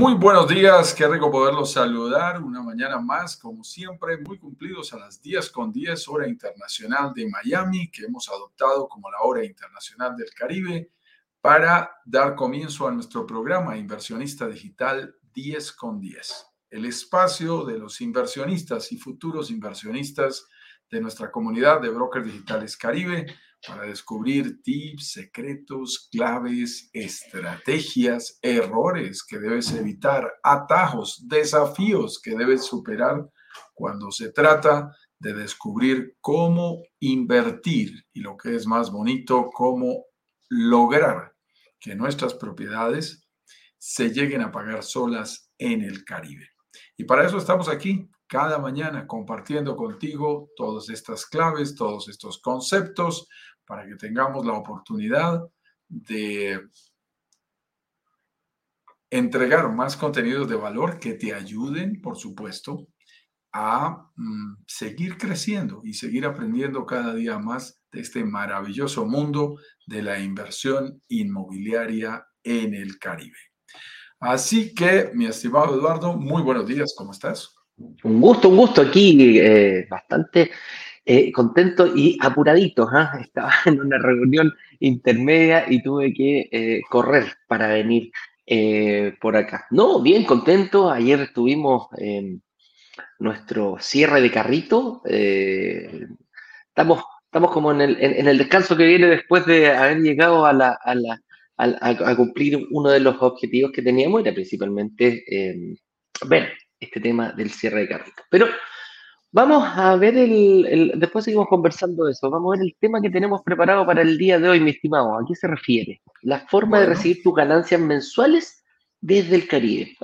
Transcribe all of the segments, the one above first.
Muy buenos días, qué rico poderlos saludar una mañana más, como siempre, muy cumplidos a las 10 con 10 hora internacional de Miami, que hemos adoptado como la hora internacional del Caribe, para dar comienzo a nuestro programa Inversionista Digital 10 con 10, el espacio de los inversionistas y futuros inversionistas de nuestra comunidad de brokers digitales Caribe para descubrir tips, secretos, claves, estrategias, errores que debes evitar, atajos, desafíos que debes superar cuando se trata de descubrir cómo invertir y lo que es más bonito, cómo lograr que nuestras propiedades se lleguen a pagar solas en el Caribe. Y para eso estamos aquí cada mañana compartiendo contigo todas estas claves, todos estos conceptos para que tengamos la oportunidad de entregar más contenidos de valor que te ayuden, por supuesto, a mm, seguir creciendo y seguir aprendiendo cada día más de este maravilloso mundo de la inversión inmobiliaria en el Caribe. Así que, mi estimado Eduardo, muy buenos días, ¿cómo estás? Un gusto, un gusto aquí, eh, bastante eh, contento y apuradito. ¿ah? Estaba en una reunión intermedia y tuve que eh, correr para venir eh, por acá. No, bien contento. Ayer estuvimos en nuestro cierre de carrito. estamos, estamos como en el, descanso que viene después de haber llegado a, a, cumplir uno de los objetivos que teníamos, era principalmente ver este tema del cierre de carrito. Pero Vamos a ver el, después seguimos conversando de eso. Vamos a ver el tema que tenemos preparado para el día de hoy, mi estimado. ¿A qué se refiere? La forma de recibir tus ganancias mensuales desde el Caribe.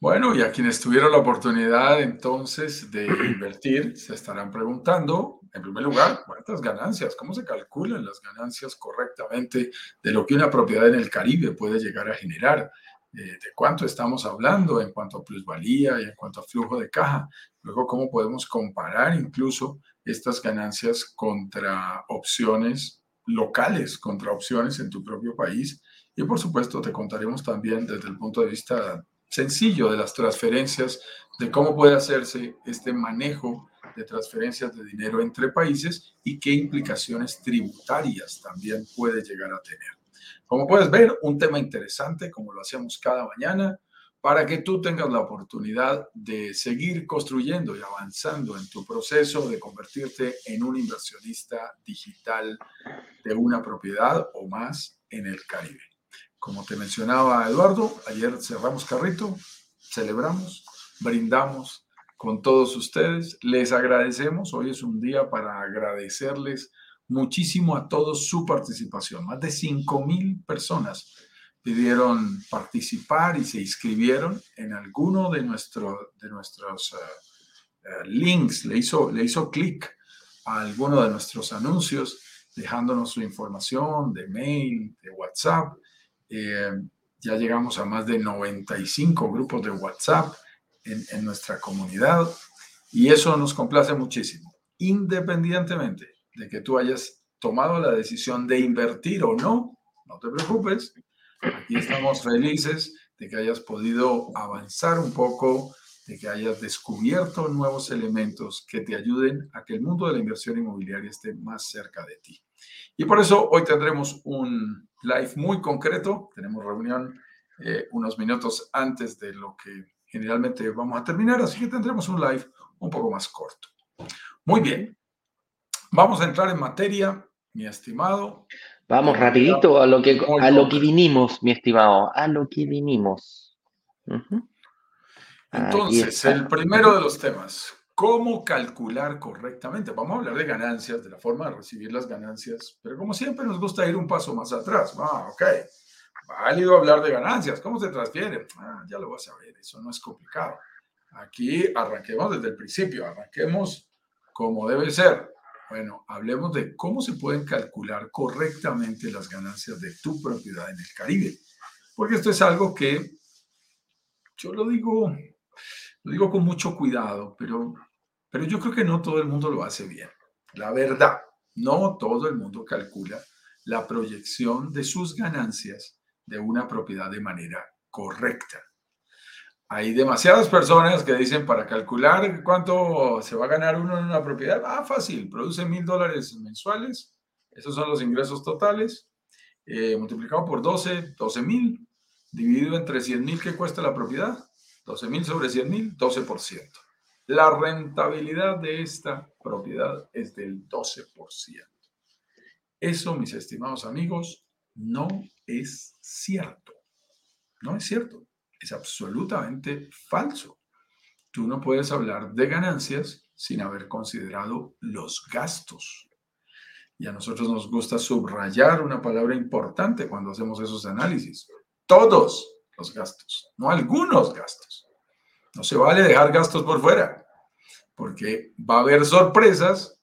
Bueno, y a quienes tuvieron la oportunidad entonces de invertir, se estarán preguntando, en primer lugar, ¿cuántas ganancias? ¿Cómo se calculan las ganancias correctamente de lo que una propiedad en el Caribe puede llegar a generar? Eh, de cuánto estamos hablando en cuanto a plusvalía y en cuanto a flujo de caja. Luego, cómo podemos comparar incluso estas ganancias contra opciones locales, contra opciones en tu propio país. Y por supuesto, te contaremos también desde el punto de vista sencillo de las transferencias, de cómo puede hacerse este manejo de transferencias de dinero entre países y qué implicaciones tributarias también puede llegar a tener. Como puedes ver, un tema interesante, como lo hacemos cada mañana, para que tú tengas la oportunidad de seguir construyendo y avanzando en tu proceso de convertirte en un inversionista digital de una propiedad o más en el Caribe. Como te mencionaba Eduardo, ayer cerramos carrito, celebramos, brindamos con todos ustedes, les agradecemos, hoy es un día para agradecerles muchísimo a todos su participación. Más de 5 mil personas pidieron participar y se inscribieron en alguno de, nuestro, de nuestros eh, eh, links, le hizo, le hizo clic a alguno de nuestros anuncios, dejándonos su información de mail, de WhatsApp. Eh, ya llegamos a más de 95 grupos de WhatsApp en, en nuestra comunidad y eso nos complace muchísimo, independientemente de que tú hayas tomado la decisión de invertir o no, no te preocupes. Aquí estamos felices de que hayas podido avanzar un poco, de que hayas descubierto nuevos elementos que te ayuden a que el mundo de la inversión inmobiliaria esté más cerca de ti. Y por eso hoy tendremos un live muy concreto. Tenemos reunión eh, unos minutos antes de lo que generalmente vamos a terminar, así que tendremos un live un poco más corto. Muy bien, Vamos a entrar en materia, mi estimado. Vamos rapidito a lo que, a lo que vinimos, mi estimado, a lo que vinimos. Entonces, el primero de los temas, ¿cómo calcular correctamente? Vamos a hablar de ganancias, de la forma de recibir las ganancias, pero como siempre nos gusta ir un paso más atrás. Ah, ok, válido hablar de ganancias, ¿cómo se transfiere? Ah, ya lo vas a ver, eso no es complicado. Aquí arranquemos desde el principio, arranquemos como debe ser. Bueno, hablemos de cómo se pueden calcular correctamente las ganancias de tu propiedad en el Caribe. Porque esto es algo que yo lo digo, lo digo con mucho cuidado, pero, pero yo creo que no todo el mundo lo hace bien. La verdad, no todo el mundo calcula la proyección de sus ganancias de una propiedad de manera correcta. Hay demasiadas personas que dicen para calcular cuánto se va a ganar uno en una propiedad, ah, fácil, produce mil dólares mensuales, esos son los ingresos totales, eh, multiplicado por 12, 12 mil, dividido entre 100 mil que cuesta la propiedad, 12 mil sobre 100 mil, 12%. La rentabilidad de esta propiedad es del 12%. Eso, mis estimados amigos, no es cierto. No es cierto es absolutamente falso. Tú no puedes hablar de ganancias sin haber considerado los gastos. Y a nosotros nos gusta subrayar una palabra importante cuando hacemos esos análisis. Todos los gastos, no algunos gastos. No se vale dejar gastos por fuera, porque va a haber sorpresas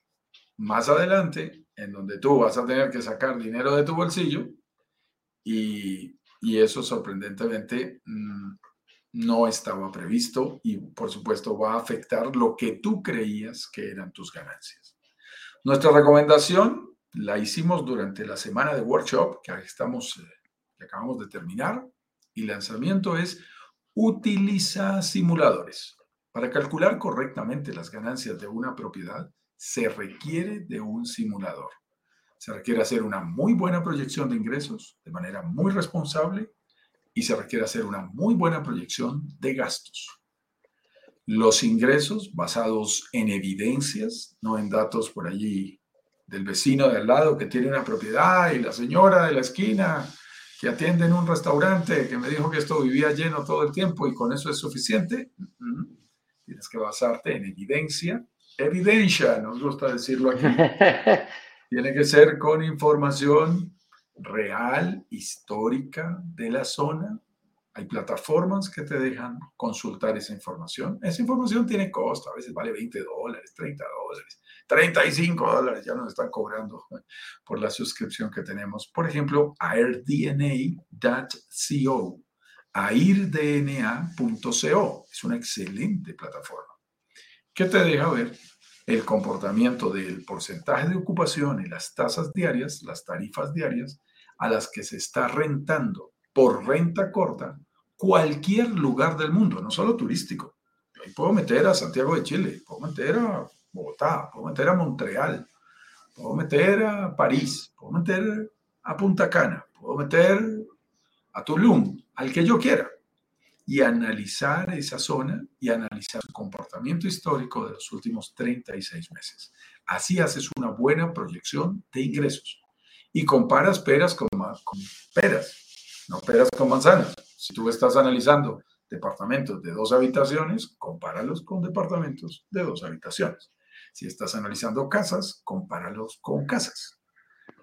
más adelante en donde tú vas a tener que sacar dinero de tu bolsillo y y eso sorprendentemente mm, no estaba previsto y por supuesto va a afectar lo que tú creías que eran tus ganancias. Nuestra recomendación la hicimos durante la semana de workshop que estamos, eh, que acabamos de terminar y lanzamiento es utiliza simuladores. Para calcular correctamente las ganancias de una propiedad se requiere de un simulador. Se requiere hacer una muy buena proyección de ingresos de manera muy responsable y se requiere hacer una muy buena proyección de gastos. Los ingresos basados en evidencias, no en datos por allí del vecino de al lado que tiene una propiedad y la señora de la esquina que atiende en un restaurante que me dijo que esto vivía lleno todo el tiempo y con eso es suficiente. Tienes que basarte en evidencia. Evidencia, nos gusta decirlo aquí. Tiene que ser con información real, histórica de la zona. Hay plataformas que te dejan consultar esa información. Esa información tiene costo, a veces vale 20 dólares, 30 dólares, 35 dólares, ya nos están cobrando por la suscripción que tenemos. Por ejemplo, airdna.co, airdna.co, es una excelente plataforma que te deja ver el comportamiento del porcentaje de ocupación y las tasas diarias, las tarifas diarias, a las que se está rentando por renta corta cualquier lugar del mundo, no solo turístico. Ahí puedo meter a Santiago de Chile, puedo meter a Bogotá, puedo meter a Montreal, puedo meter a París, puedo meter a Punta Cana, puedo meter a Tulum, al que yo quiera y analizar esa zona y analizar su comportamiento histórico de los últimos 36 meses. Así haces una buena proyección de ingresos y comparas peras con, con peras, no peras con manzanas. Si tú estás analizando departamentos de dos habitaciones, compáralos con departamentos de dos habitaciones. Si estás analizando casas, compáralos con casas.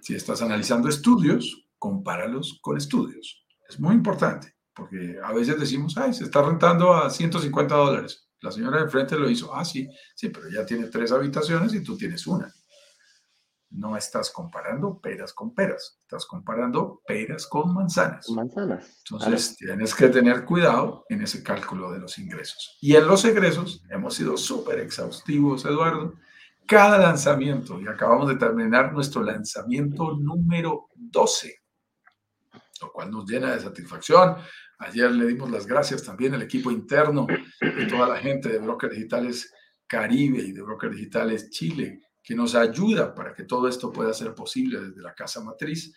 Si estás analizando estudios, compáralos con estudios. Es muy importante. Porque a veces decimos, ay, se está rentando a 150 dólares. La señora de frente lo hizo, ah, sí, sí, pero ya tiene tres habitaciones y tú tienes una. No estás comparando peras con peras, estás comparando peras con manzanas. Manzanas. Entonces tienes que tener cuidado en ese cálculo de los ingresos. Y en los egresos hemos sido súper exhaustivos, Eduardo. Cada lanzamiento, y acabamos de terminar nuestro lanzamiento número 12, lo cual nos llena de satisfacción. Ayer le dimos las gracias también al equipo interno de toda la gente de Broker Digitales Caribe y de Broker Digitales Chile, que nos ayuda para que todo esto pueda ser posible desde la casa matriz,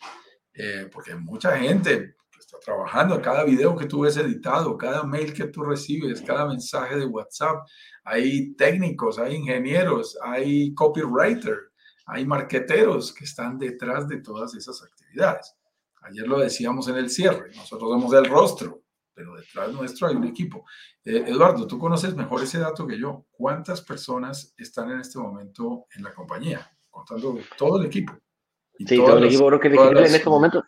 eh, porque mucha gente que está trabajando, cada video que tú ves editado, cada mail que tú recibes, cada mensaje de WhatsApp, hay técnicos, hay ingenieros, hay copywriter, hay marqueteros que están detrás de todas esas actividades. Ayer lo decíamos en el cierre, nosotros somos el rostro, pero detrás nuestro hay un equipo. Eh, Eduardo, tú conoces mejor ese dato que yo. ¿Cuántas personas están en este momento en la compañía? Contando todo el equipo. sí, todo el equipo creo que en este momento.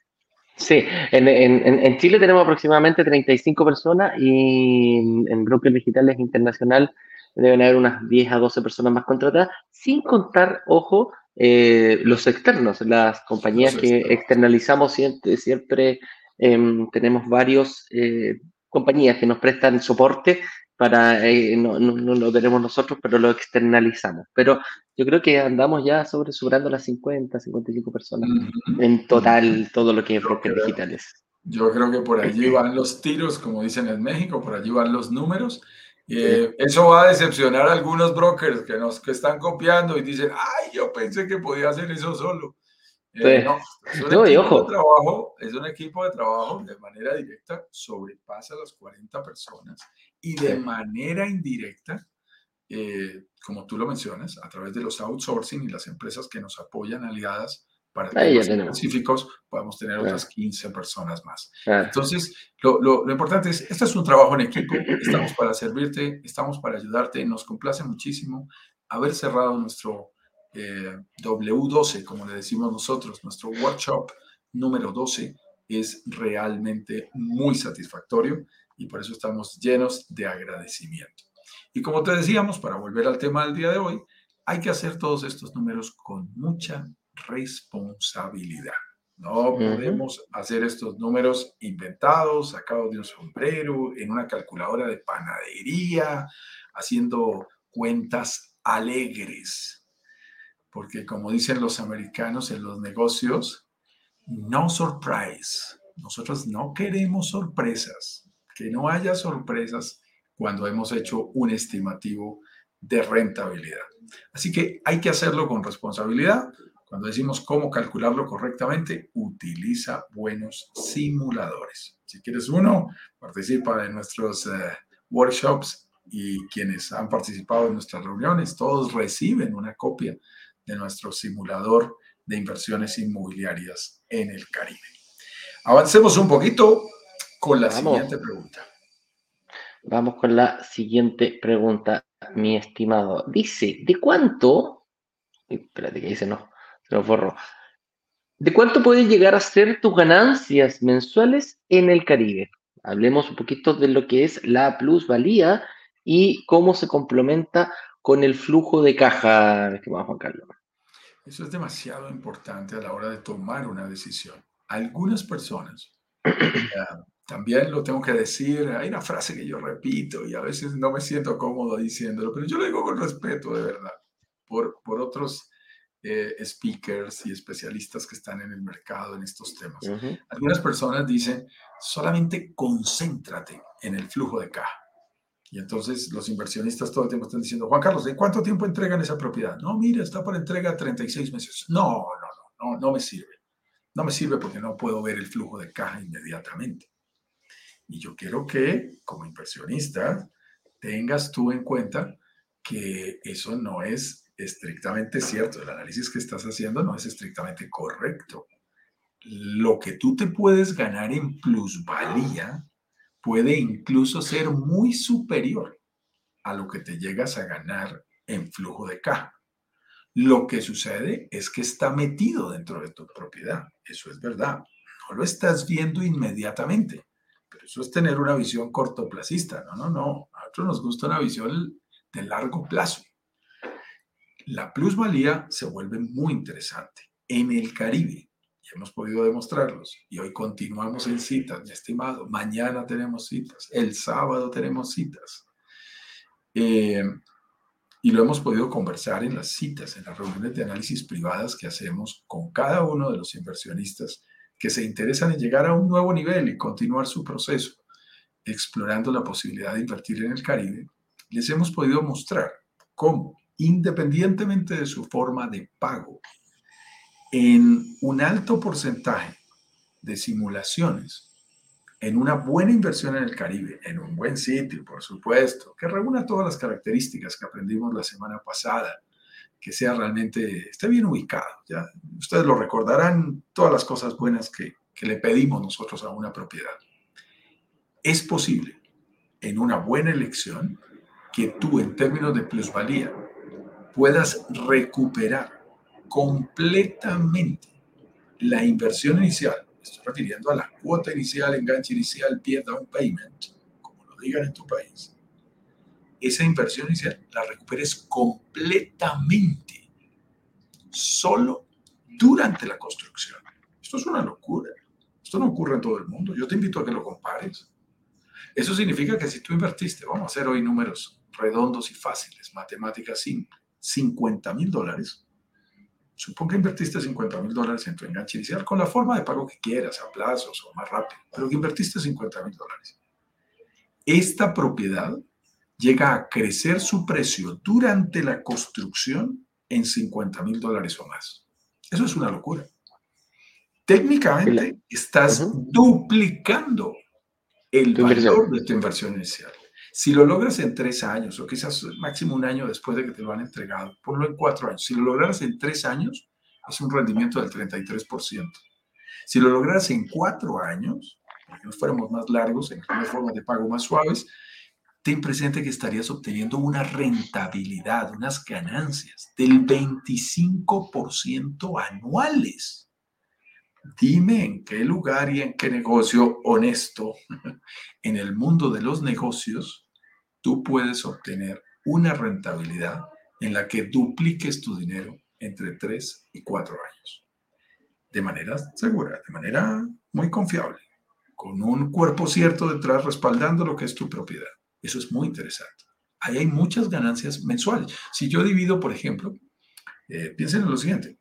Sí, en, en, en, Chile tenemos aproximadamente 35 personas y en Brokers Digitales Internacional deben haber unas 10 a 12 personas más contratadas, sin contar, ojo, eh, los externos, las compañías que externalizamos siempre, siempre em, tenemos varios eh, compañías que nos prestan soporte para, eh, no, no, no, lo tenemos nosotros, pero lo externalizamos. Pero yo creo que andamos ya sobre superando las 50, 55 personas en total, todo lo que es brokers digitales. Yo creo que por allí van los tiros, como dicen en México, por allí van los números. Eh, eso va a decepcionar a algunos brokers que nos que están copiando y dicen, ay, yo pensé que podía hacer eso solo. Eh, no, es un, equipo De trabajo, es un equipo de trabajo de manera directa, sobrepasa las 40 personas y de manera indirecta, eh, como tú lo mencionas, a través de los outsourcing y las empresas que nos apoyan aliadas, para temas específicos, podemos tener otras 15 personas más. Entonces, lo, lo, importante es, este es un trabajo en equipo, estamos para servirte, estamos para ayudarte, nos complace muchísimo haber cerrado nuestro eh, W12, como le decimos nosotros, nuestro workshop número 12 es realmente muy satisfactorio y por eso estamos llenos de agradecimiento. Y como te decíamos, para volver al tema del día de hoy, hay que hacer todos estos números con mucha responsabilidad. No podemos hacer estos números inventados, sacados de un sombrero, en una calculadora de panadería, haciendo cuentas alegres. Porque como dicen los americanos en los negocios, no surprise. Nosotros no queremos sorpresas. Que no haya sorpresas cuando hemos hecho un estimativo de rentabilidad. Así que hay que hacerlo con responsabilidad, cuando decimos cómo calcularlo correctamente, utiliza buenos simuladores. Si quieres uno, participa en nuestros eh, workshops y quienes han participado en nuestras reuniones, todos reciben una copia de nuestro simulador de inversiones inmobiliarias en el Caribe. Avancemos un poquito con la siguiente pregunta. Vamos con la siguiente pregunta, mi estimado. Dice, ¿de cuánto? Espérate que dice no. ¿De cuánto pueden llegar a ser tus ganancias mensuales en el Caribe? Hablemos un poquito de lo que es la plusvalía y cómo se complementa con el flujo de caja, estimado Juan Carlos. Eso es demasiado importante a la hora de tomar una decisión. Algunas personas, también lo tengo que decir, hay una frase que yo repito y a veces no me siento cómodo diciéndolo, pero yo lo digo con respeto de verdad por, por otros eh, speakers y especialistas que están en el mercado en estos temas. Algunas personas dicen, solamente concéntrate en el flujo de caja. Y entonces los inversionistas todo el tiempo están diciendo, Juan Carlos, ¿de cuánto tiempo entregan esa propiedad? No, mira, está por entrega 36 meses. No, no, no, no, no me sirve. No me sirve porque no puedo ver el flujo de caja inmediatamente. Y yo quiero que, como inversionista, tengas tú en cuenta que eso no es estrictamente cierto, el análisis que estás haciendo no es estrictamente correcto. Lo que tú te puedes ganar en plusvalía puede incluso ser muy superior a lo que te llegas a ganar en flujo de caja. Lo que sucede es que está metido dentro de tu propiedad. Eso es verdad. No lo estás viendo inmediatamente, pero eso es tener una visión cortoplacista. No, no, no. A nosotros nos gusta una visión de largo plazo la plusvalía se vuelve muy interesante. En el Caribe, y hemos podido demostrarlos, y hoy continuamos en citas, mi estimado, mañana tenemos citas, el sábado tenemos citas. Eh, y lo hemos podido conversar en las citas, en las reuniones de análisis privadas que hacemos con cada uno de los inversionistas que se interesan en llegar a un nuevo nivel y continuar su proceso, explorando la posibilidad de invertir en el Caribe. Les hemos podido mostrar cómo independientemente de su forma de pago, en un alto porcentaje de simulaciones, en una buena inversión en el Caribe, en un buen sitio, por supuesto, que reúna todas las características que aprendimos la semana pasada, que sea realmente, esté bien ubicado. ¿ya? Ustedes lo recordarán, todas las cosas buenas que, que le pedimos nosotros a una propiedad. Es posible, en una buena elección, que tú en términos de plusvalía puedas recuperar completamente la inversión inicial, estoy refiriendo a la cuota inicial, enganche inicial, pie down payment, como lo digan en tu país, esa inversión inicial la recuperes completamente solo durante la construcción. Esto es una locura. Esto no ocurre en todo el mundo. Yo te invito a que lo compares. Eso significa que si tú invertiste, vamos a hacer hoy números redondos y fáciles, matemáticas simples, 50 mil dólares, Supón que invertiste 50 mil dólares en tu enganche inicial con la forma de pago que quieras, a plazos o más rápido, pero que invertiste 50 mil dólares. Esta propiedad llega a crecer su precio durante la construcción en 50 mil dólares o más. Eso es una locura. Técnicamente estás duplicando el valor de tu inversión inicial. Si lo logras en tres años o quizás máximo un año después de que te lo han entregado, ponlo en cuatro años. Si lo logras en tres años, es un rendimiento del 33%. Si lo logras en cuatro años, para que fuéramos más largos, en una forma de pago más suaves, ten presente que estarías obteniendo una rentabilidad, unas ganancias del 25% anuales. Dime en qué lugar y en qué negocio honesto en el mundo de los negocios tú puedes obtener una rentabilidad en la que dupliques tu dinero entre 3 y 4 años. De manera segura, de manera muy confiable, con un cuerpo cierto detrás respaldando lo que es tu propiedad. Eso es muy interesante. Ahí hay muchas ganancias mensuales. Si yo divido, por ejemplo, eh, piensen en lo siguiente,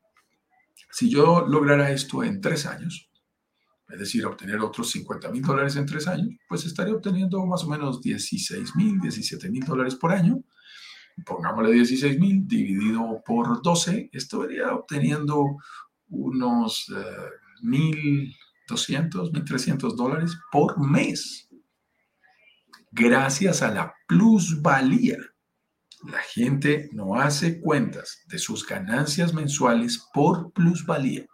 si yo lograra esto en tres años, es decir, obtener otros 50 mil dólares en tres años, pues estaría obteniendo más o menos 16 mil, 17 mil dólares por año. Pongámosle 16 mil dividido por 12, estaría obteniendo unos 1.200, eh, 1.300 dólares por mes. Gracias a la plusvalía la gente no hace cuentas de sus ganancias mensuales por plusvalía.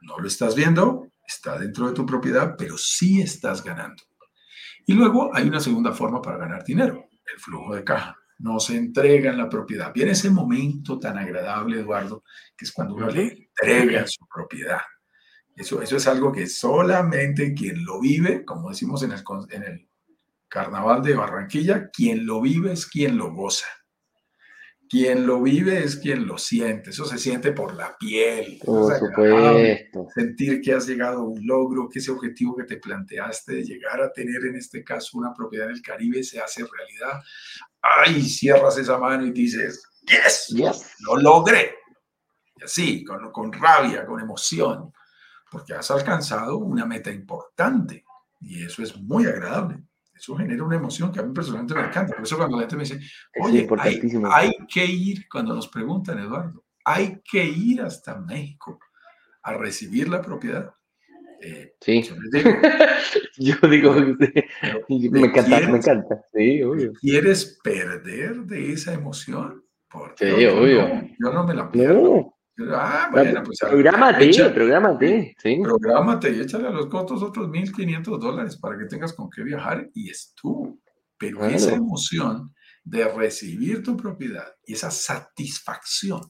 No lo estás viendo, está dentro de tu propiedad, pero sí estás ganando. Y luego hay una segunda forma para ganar dinero, el flujo de caja. No se entrega en la propiedad. Viene ese momento tan agradable, Eduardo, que es cuando uno le entrega su propiedad. Eso, eso es algo que solamente quien lo vive, como decimos en el, en el carnaval de Barranquilla, quien lo vive es quien lo goza. Quien lo vive es quien lo siente, eso se siente por la piel. Por supuesto. Sentir que has llegado a un logro, que ese objetivo que te planteaste de llegar a tener en este caso una propiedad en el Caribe se hace realidad. ¡Ay! Cierras esa mano y dices, ¡Yes! yes. ¡Lo logré! Y así, con, con rabia, con emoción, porque has alcanzado una meta importante y eso es muy agradable. Eso genera una emoción que a mí personalmente me encanta. Por eso cuando la gente me dice, oye, hay, que ir, cuando nos preguntan, Eduardo, hay que ir hasta México a recibir la propiedad. Eh, sí. Yo, digo, me encanta, me encanta. Sí, obvio. ¿Quieres perder de esa emoción? Porque sí, obvio. yo no me la pierdo. Ah, bueno, pues. Prográmate, prográmate. Sí. Prográmate y échale a los costos otros 1.500 dólares para que tengas con qué viajar y es tú. Pero esa emoción de recibir tu propiedad y esa satisfacción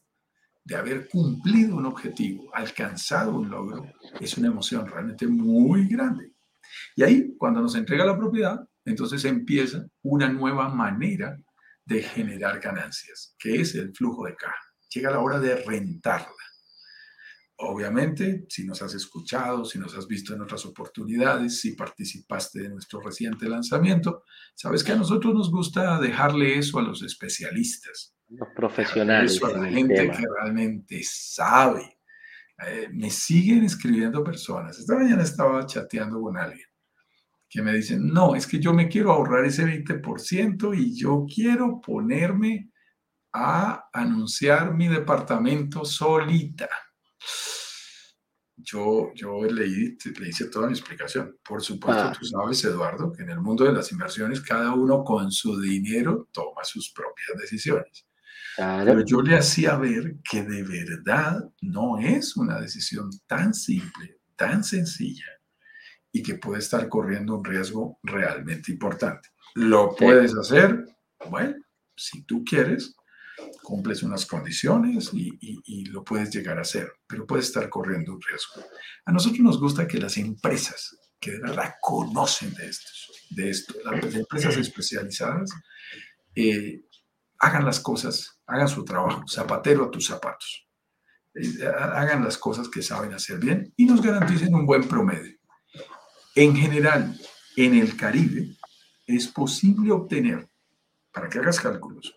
de haber cumplido un objetivo, alcanzado un logro, es una emoción realmente muy grande. Y ahí, cuando nos entrega la propiedad, entonces empieza una nueva manera de generar ganancias, que es el flujo de caja llega la hora de rentarla. Obviamente, si nos has escuchado, si nos has visto en otras oportunidades, si participaste de nuestro reciente lanzamiento, sabes que a nosotros nos gusta dejarle eso a los especialistas. Los profesionales. Eso a la gente que realmente sabe. Eh, me siguen escribiendo personas. Esta mañana estaba chateando con alguien que me dicen, no, es que yo me quiero ahorrar ese 20% y yo quiero ponerme a anunciar mi departamento solita. Yo, yo leí, le hice toda mi explicación. Por supuesto, ah. tú sabes, Eduardo, que en el mundo de las inversiones cada uno con su dinero toma sus propias decisiones. Pero yo le hacía ver que de verdad no es una decisión tan simple, tan sencilla y que puede estar corriendo un riesgo realmente importante. ¿Lo puedes hacer? Bueno, si tú quieres, cumples unas condiciones y, lo puedes llegar a hacer, pero puedes estar corriendo un riesgo. A nosotros nos gusta que las empresas que de verdad conocen de esto, de esto las empresas especializadas, eh, hagan las cosas, hagan su trabajo, zapatero a tus zapatos. Eh, hagan las cosas que saben hacer bien y nos garanticen un buen promedio. En general, en el Caribe es posible obtener, para que hagas cálculos,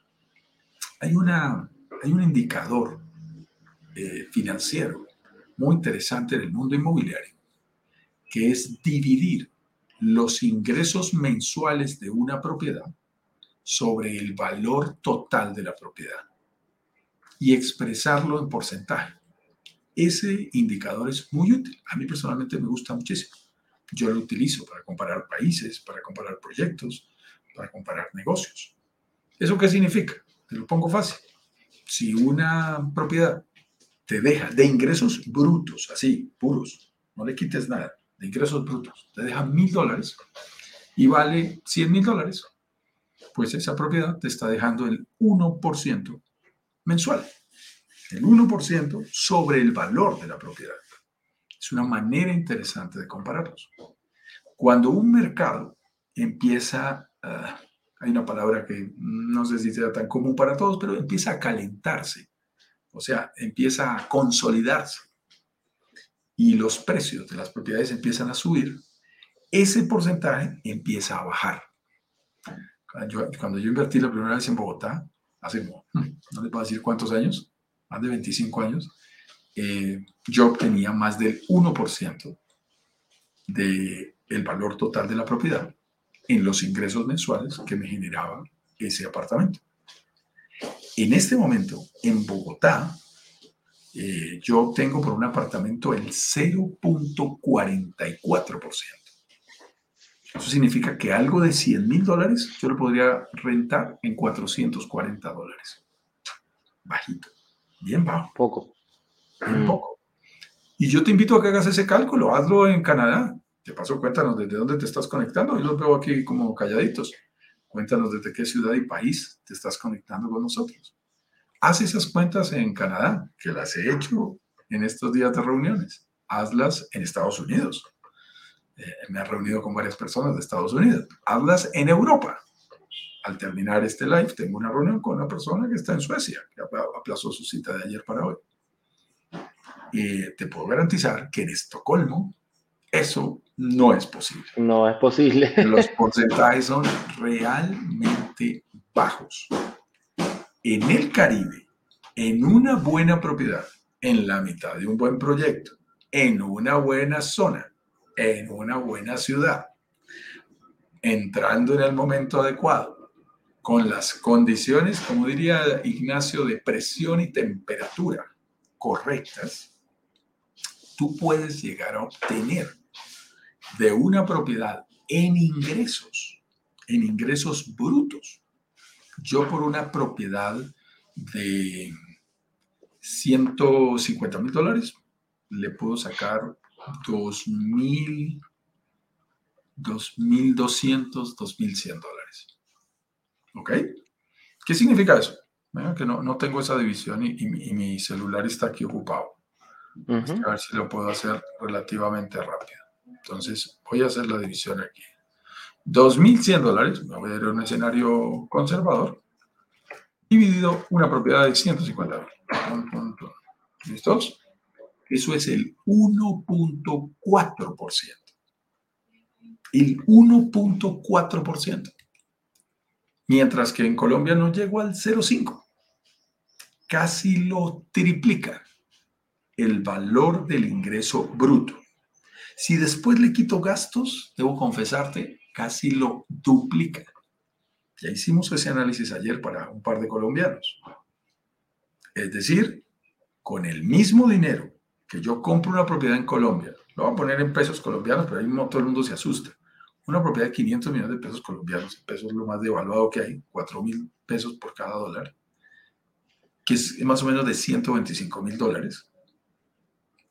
hay, una, hay un indicador eh, financiero muy interesante del mundo inmobiliario, que es dividir los ingresos mensuales de una propiedad sobre el valor total de la propiedad y expresarlo en porcentaje. Ese indicador es muy útil. A mí personalmente me gusta muchísimo. Yo lo utilizo para comparar países, para comparar proyectos, para comparar negocios. ¿Eso qué significa? Te lo pongo fácil. Si una propiedad te deja de ingresos brutos, así, puros, no le quites nada, de ingresos brutos, te deja mil dólares y vale 100 mil dólares, pues esa propiedad te está dejando el 1% mensual. El 1% sobre el valor de la propiedad. Es una manera interesante de compararlos. Cuando un mercado empieza, ah, hay una palabra que no sé si sea tan común para todos, pero empieza a calentarse, o sea, empieza a consolidarse. Y los precios de las propiedades empiezan a subir, ese porcentaje empieza a bajar. Cuando yo, invertí la primera vez en Bogotá, hace, hmm, no les voy a decir cuántos años, más de 25 años, eh, yo obtenía más del 1% del el valor total de la propiedad en los ingresos mensuales que me generaba ese apartamento. En este momento, en Bogotá, eh, yo obtengo por un apartamento el 0.44%. Eso significa que algo de 100 mil dólares yo lo podría rentar en 440 dólares. Bajito, bien bajo. Poco. Bien mm. poco. Y yo te invito a que hagas ese cálculo, hazlo en Canadá. Te paso, cuéntanos desde dónde te estás conectando. Yo los veo aquí como calladitos. Cuéntanos desde qué ciudad y país te estás conectando con nosotros. Haz esas cuentas en Canadá, que las he hecho en estos días de reuniones. Hazlas en Estados Unidos. Eh, me he reunido con varias personas de Estados Unidos. Hazlas en Europa. Al terminar este live, tengo una reunión con una persona que está en Suecia, que aplazó su cita de ayer para hoy. Y te puedo garantizar que en Estocolmo eso no es posible. No es posible. Los porcentajes son realmente bajos. En el Caribe, en una buena propiedad, en la mitad de un buen proyecto, en una buena zona, en una buena ciudad, entrando en el momento adecuado, con las condiciones, como diría Ignacio, de presión y temperatura correctas, tú puedes llegar a obtener de una propiedad en ingresos, en ingresos brutos. Yo por una propiedad de 150 mil dólares le puedo sacar 2.000, 2.200, 2.100 dólares. ¿Ok? ¿Qué significa eso? que no, no, tengo esa división y, mi celular está aquí ocupado. A ver si lo puedo hacer relativamente rápido. Entonces, voy a hacer la división aquí. 2.100 dólares, me voy a ir un escenario conservador, dividido una propiedad de 150 dólares. ¿Listos? Eso es el 1.4%. El 1.4%. Mientras que en Colombia no llegó al 0.5. Casi lo triplica el valor del ingreso bruto. Si después le quito gastos, debo confesarte, casi lo duplica. Ya hicimos ese análisis ayer para un par de colombianos. Es decir, con el mismo dinero que yo compro una propiedad en Colombia, lo voy a poner en pesos colombianos, pero ahí todo el mundo se asusta. Una propiedad de 500 millones de pesos colombianos, pesos es lo más devaluado que hay, 4 mil pesos por cada dólar, que es más o menos de 125 mil dólares,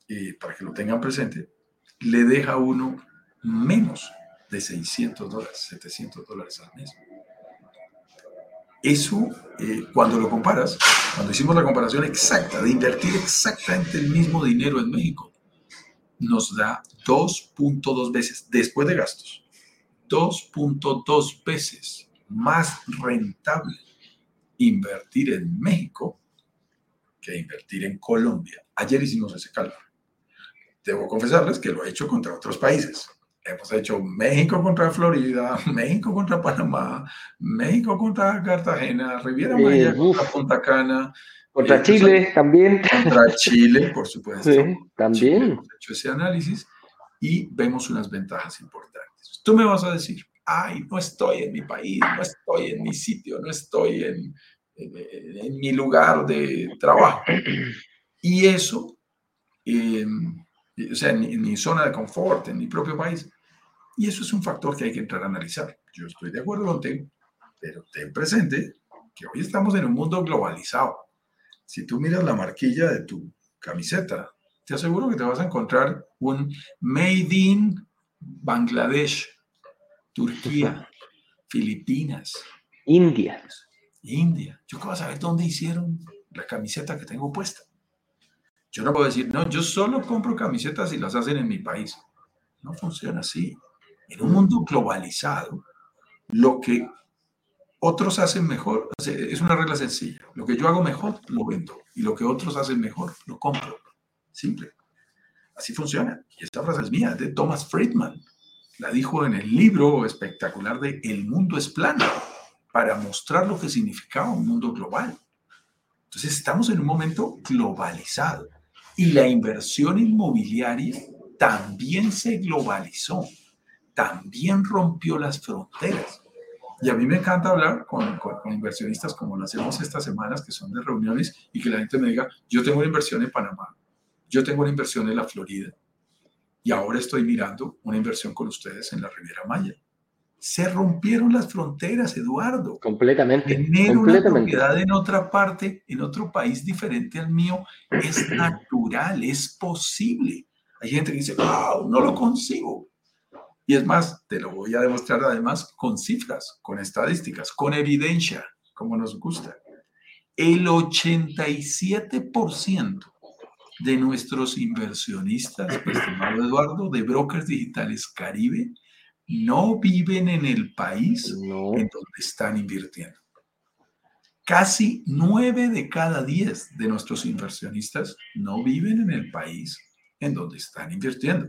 eh, para que lo tengan presente, le deja a uno menos de 600 dólares, 700 dólares al mes. Eso, eh, cuando lo comparas, cuando hicimos la comparación exacta de invertir exactamente el mismo dinero en México, nos da 2.2 veces, después de gastos, 2.2 veces más rentable invertir en México que invertir en Colombia. Ayer hicimos ese cálculo debo confesarles que lo he hecho contra otros países. Hemos hecho México contra Florida, México contra Panamá, México contra Cartagena, Riviera Maya contra Punta Cana, Contra Chile también. Contra Chile, por supuesto. Sí, también. hemos hecho ese análisis y vemos unas ventajas importantes. Tú me vas a decir, ay, no estoy en mi país, no estoy en mi sitio, no estoy en, en, mi lugar de trabajo. Y eso, em, o sea, en mi zona de confort, en mi propio país. Y eso es un factor que hay que entrar a analizar. Yo estoy de acuerdo contigo, pero ten presente que hoy estamos en un mundo globalizado. Si tú miras la marquilla de tu camiseta, te aseguro que te vas a encontrar un Made in Bangladesh, Turquía, Filipinas, India. India. Yo qué vas a saber dónde hicieron la camiseta que tengo puesta. Yo no puedo decir, no, yo solo compro camisetas y las hacen en mi país. No funciona así. En un mundo globalizado, lo que otros hacen mejor, es una regla sencilla. Lo que yo hago mejor, lo vendo. Y lo que otros hacen mejor, lo compro. Simple. Así funciona. Y esta frase es mía, de Thomas Friedman. La dijo en el libro espectacular de El mundo es plano, para mostrar lo que significaba un mundo global. Entonces estamos en un momento globalizado y la inversión inmobiliaria también se globalizó, también rompió las fronteras. Y a mí me encanta hablar con, con, inversionistas como lo hacemos estas semanas, que son de reuniones, y que la gente me diga, yo tengo una inversión en Panamá, yo tengo una inversión en la Florida, y ahora estoy mirando una inversión con ustedes en la Riviera Maya. Se rompieron las fronteras, Eduardo. Completamente. Tener completamente. una propiedad en otra parte, en otro país diferente al mío, es natural, es posible. Hay gente que dice, wow, no lo consigo. Y es más, te lo voy a demostrar además con cifras, con estadísticas, con evidencia, como nos gusta. El 87% de nuestros inversionistas, estimado Eduardo, de brokers digitales Caribe, no viven en el país No. en donde están invirtiendo. Casi nueve de cada diez de nuestros inversionistas no viven en el país en donde están invirtiendo.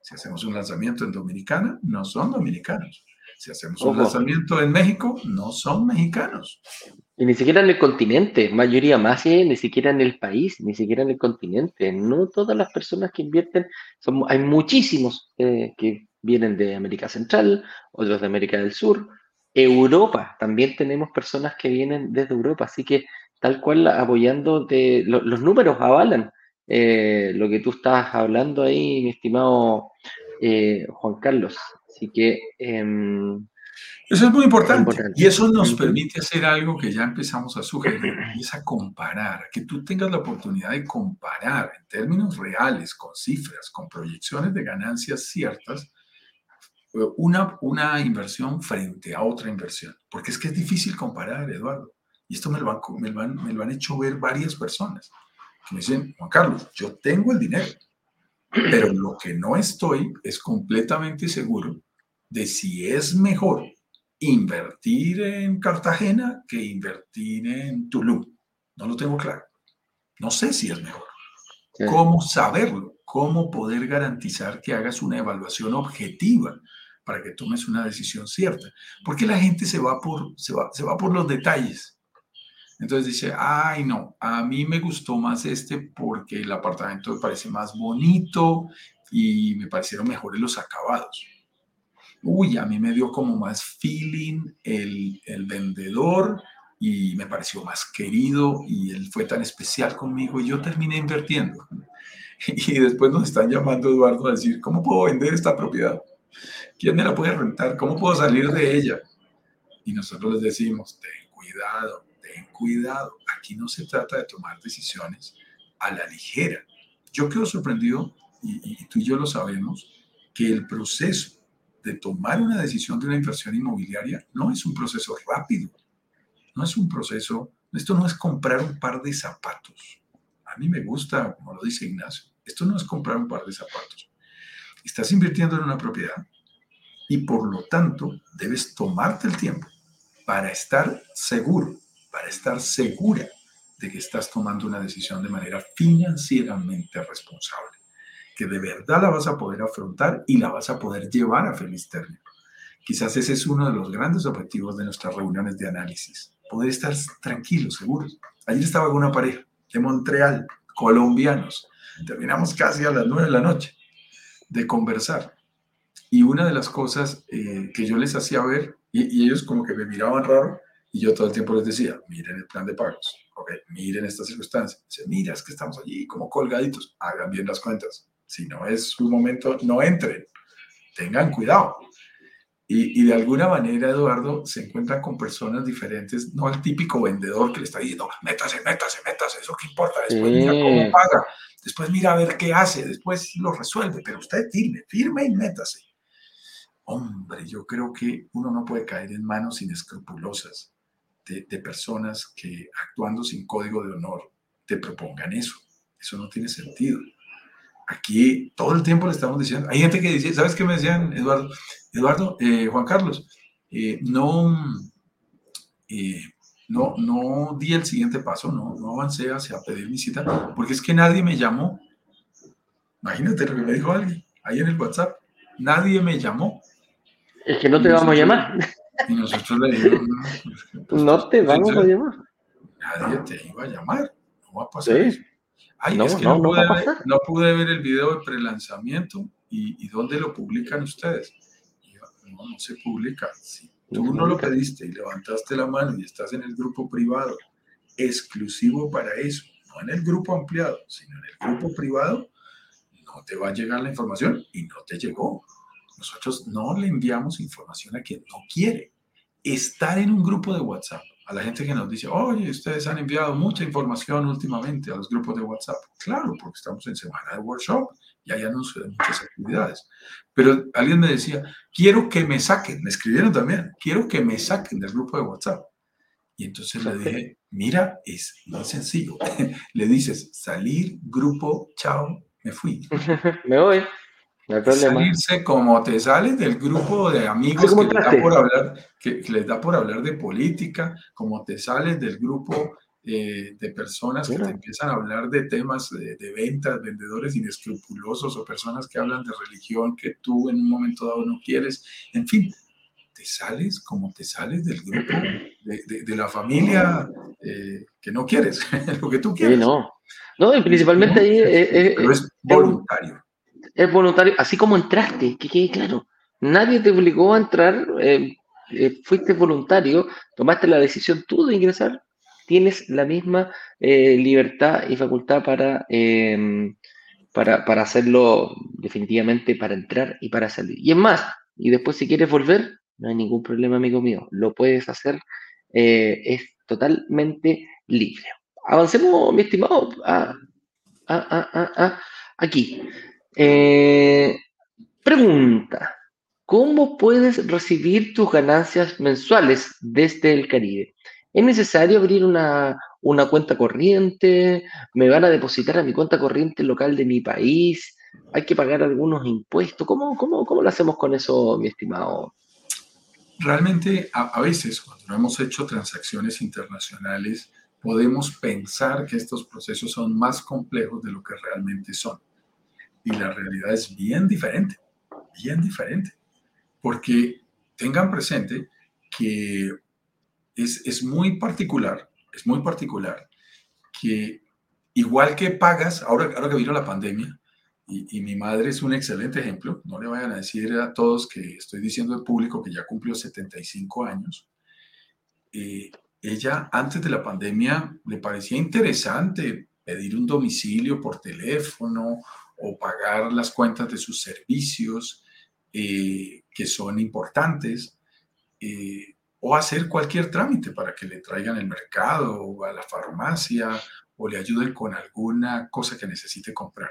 Si hacemos un lanzamiento en Dominicana, no son dominicanos. Si hacemos un lanzamiento en México, no son mexicanos. Y ni siquiera en el continente, mayoría más, ¿eh? ni siquiera en el país, ni siquiera en el continente. No todas las personas que invierten, son, hay muchísimos eh, que vienen de América Central, otros de América del Sur, Europa, también tenemos personas que vienen desde Europa, así que tal cual apoyando de, lo- los números avalan eh, lo que tú estás hablando ahí, mi estimado eh, Juan Carlos. Así que em, Eso es muy importante. Importante. Y eso nos permite hacer algo que ya empezamos a sugerir, y es a comparar, que tú tengas la oportunidad de comparar en términos reales, con cifras, con proyecciones de ganancias ciertas, una, una inversión frente a otra inversión. Porque es que es difícil comparar, Eduardo. Y esto me lo han, me lo han, me lo han hecho ver varias personas que me dicen, Juan Carlos, yo tengo el dinero, pero lo que no estoy es completamente seguro de si es mejor invertir en Cartagena que invertir en Tulum. No lo tengo claro. No sé si es mejor. sí. ¿Cómo saberlo? ¿Cómo poder garantizar que hagas una evaluación objetiva para que tomes una decisión cierta? Porque la gente se va por, se va, se va por los detalles. Entonces dice, ay no, a mí me gustó más este porque el apartamento me parece más bonito y me parecieron mejores los acabados. Uy, a mí me dio como más feeling el, el vendedor y me pareció más querido y él fue tan especial conmigo y yo terminé invirtiendo. Y después nos están llamando Eduardo a decir, ¿cómo puedo vender esta propiedad? ¿Quién me la puede rentar? ¿Cómo puedo salir de ella? Y nosotros les decimos, ten cuidado, ten cuidado. Aquí no se trata de tomar decisiones a la ligera. Yo quedo sorprendido, y, y tú y yo lo sabemos, que el proceso de tomar una decisión de una inversión inmobiliaria no es un proceso rápido. No es un proceso, esto no es comprar un par de zapatos. A mí me gusta, como lo dice Ignacio, esto no es comprar un par de zapatos. Estás invirtiendo en una propiedad y por lo tanto debes tomarte el tiempo para estar seguro, para estar segura de que estás tomando una decisión de manera financieramente responsable, que de verdad la vas a poder afrontar y la vas a poder llevar a feliz término. Quizás ese es uno de los grandes objetivos de nuestras reuniones de análisis, poder estar tranquilos, seguros. Ayer estaba con una pareja de Montreal, colombianos. Terminamos casi a las nueve de la noche de conversar. Y una de las cosas eh, que yo les hacía ver, y, ellos como que me miraban raro, y yo todo el tiempo les decía, miren el plan de pagos, okay, miren estas circunstancias. Dice, mira, es que estamos allí como colgaditos, hagan bien las cuentas. Si no es su momento, no entren, tengan cuidado. Y, de alguna manera, Eduardo, se encuentra con personas diferentes, no al típico vendedor que le está diciendo, métase, métase, métase, eso qué importa, después mira cómo paga, después mira a ver qué hace, después lo resuelve, pero usted firme, firme y métase. Hombre, yo creo que uno no puede caer en manos inescrupulosas de, personas que actuando sin código de honor te propongan eso. Eso no tiene sentido. Aquí todo el tiempo le estamos diciendo, hay gente que dice, ¿sabes qué me decían, Eduardo? Eduardo, eh, Juan Carlos, eh, no, eh, no, no di el siguiente paso, no, no avancé hacia pedir mi cita, porque es que nadie me llamó. Imagínate lo que me dijo alguien ahí en el WhatsApp. Nadie me llamó. Es que no te vamos a llamar. Y nosotros le dijimos, no, pues, no te vamos a llamar. Nadie te iba a llamar. No va a pasar eso. Ay, no, es que no, pude ver, no, pude ver, el video de prelanzamiento y, y dónde lo publican ustedes. no, no se publica. Si tú no lo pediste y levantaste la mano y estás en el grupo privado, exclusivo para eso, no en el grupo ampliado, sino en el grupo privado, no te va a llegar la información y no te llegó. Nosotros no le enviamos información a quien no quiere. Estar en un grupo de WhatsApp a la gente que nos dice, oye, ustedes han enviado mucha información últimamente a los grupos de WhatsApp. Claro, porque estamos en semana de workshop y hay anuncios de muchas actividades. Pero alguien me decía, quiero que me saquen, me escribieron también, quiero que me saquen del grupo de WhatsApp. Y entonces le dije, mira, es muy sencillo. le dices, salir, grupo, chao, me fui. me voy. Salirse como te sales del grupo de amigos que les, da por hablar, que, les da por hablar de política, como te sales del grupo eh, de personas que te empiezan a hablar de temas de, ventas, vendedores inescrupulosos o personas que hablan de religión que tú en un momento dado no quieres. En fin, te sales como te sales del grupo de, de, la familia eh, que no quieres, lo que tú quieres. no. No, y principalmente ahí... Eh, es voluntario es voluntario, así como entraste, que quede claro. Nadie te obligó a entrar, eh, eh, fuiste voluntario, tomaste la decisión tú de ingresar, tienes la misma eh, libertad y facultad para, em, para, para, hacerlo definitivamente, para entrar y para salir. Y es más, y después si quieres volver, no hay ningún problema, amigo mío, lo puedes hacer, es totalmente libre. Avancemos, mi estimado, a, aquí. Eh, pregunta, ¿cómo puedes recibir tus ganancias mensuales desde el Caribe? ¿Es necesario abrir una, cuenta corriente? ¿Me van a depositar a mi cuenta corriente local de mi país? ¿Hay que pagar algunos impuestos? ¿Cómo, cómo, cómo lo hacemos con eso, mi estimado? Realmente, a, a veces, cuando hemos hecho transacciones internacionales, podemos pensar que estos procesos son más complejos de lo que realmente son y la realidad es bien diferente, bien diferente, porque tengan presente que es, es muy particular, es muy particular que igual que pagas, ahora, ahora que vino la pandemia, y, y, mi madre es un excelente ejemplo, no le vayan a decir a todos que estoy diciendo al público que ya cumplió 75 años, eh, ella antes de la pandemia le parecía interesante pedir un domicilio por teléfono o pagar las cuentas de sus servicios eh, que son importantes, eh, o hacer cualquier trámite para que le traigan el mercado o a la farmacia o le ayuden con alguna cosa que necesite comprar.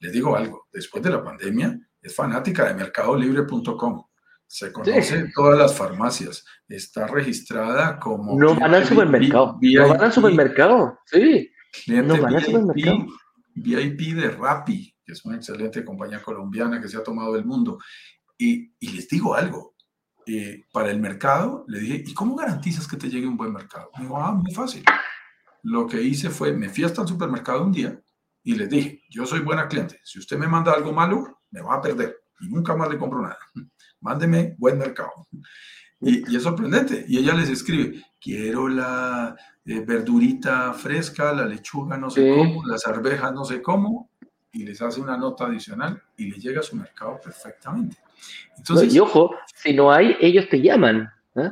Les digo algo, después de la pandemia es fanática de mercadolibre.com. Se conoce todas las farmacias. Está registrada como... No van al supermercado. no van al supermercado. Sí. no van al supermercado. VIP de Rappi que es una excelente compañía colombiana que se ha tomado el mundo. Y, y les digo algo, eh, para el mercado, le dije, ¿y cómo garantizas que te llegue un buen mercado? Me dijo, ah, muy fácil. Lo que hice fue, me fui hasta el supermercado un día y les dije, yo soy buena cliente, si usted me manda algo malo, me va a perder y nunca más le compro nada. Mándeme buen mercado. Y, y, es sorprendente. Y ella les escribe, quiero la eh, verdurita fresca, la lechuga no sé cómo, las arvejas no sé cómo, y les hace una nota adicional y le llega a su mercado perfectamente. Entonces, y ojo, si no hay, ellos te llaman. ¿eh?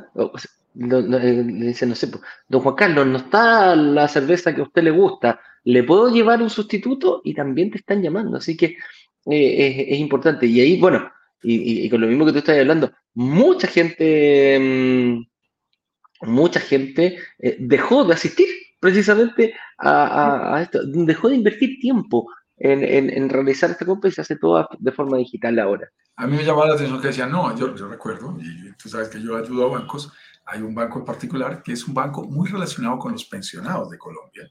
le dicen, no sé, don Juan Carlos, no está la cerveza que a usted le gusta, ¿le puedo llevar un sustituto? Y también te están llamando, así que eh, es, importante. Y ahí, bueno, y, con lo mismo que tú estás hablando, mucha gente, mm, mucha gente eh, dejó de asistir precisamente a, esto, dejó de invertir tiempo en, realizar esta compra y se hace todo de forma digital ahora. A mí me llamaba la atención que decían, no, yo, yo recuerdo, y tú sabes que yo ayudo a bancos, hay un banco en particular que es un banco muy relacionado con los pensionados de Colombia,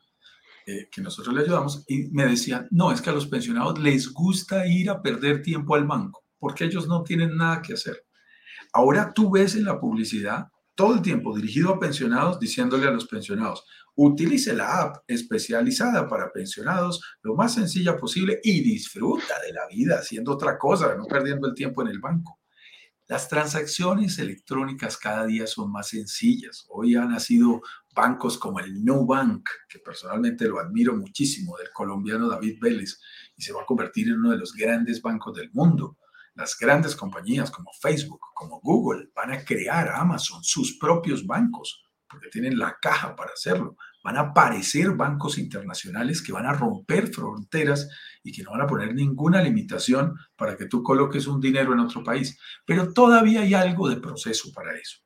eh, que nosotros le ayudamos, y me decían, no, es que a los pensionados les gusta ir a perder tiempo al banco, porque ellos no tienen nada que hacer. Ahora tú ves en la publicidad todo el tiempo dirigido a pensionados, diciéndole a los pensionados, utilice la app especializada para pensionados lo más sencilla posible y disfruta de la vida haciendo otra cosa, no perdiendo el tiempo en el banco. Las transacciones electrónicas cada día son más sencillas. Hoy han nacido bancos como el Bank, que personalmente lo admiro muchísimo, del colombiano David Vélez, y se va a convertir en uno de los grandes bancos del mundo. Las grandes compañías como Facebook, como Google, van a crear Amazon sus propios bancos, porque tienen la caja para hacerlo van a aparecer bancos internacionales que van a romper fronteras y que no van a poner ninguna limitación para que tú coloques un dinero en otro país. Pero todavía hay algo de proceso para eso.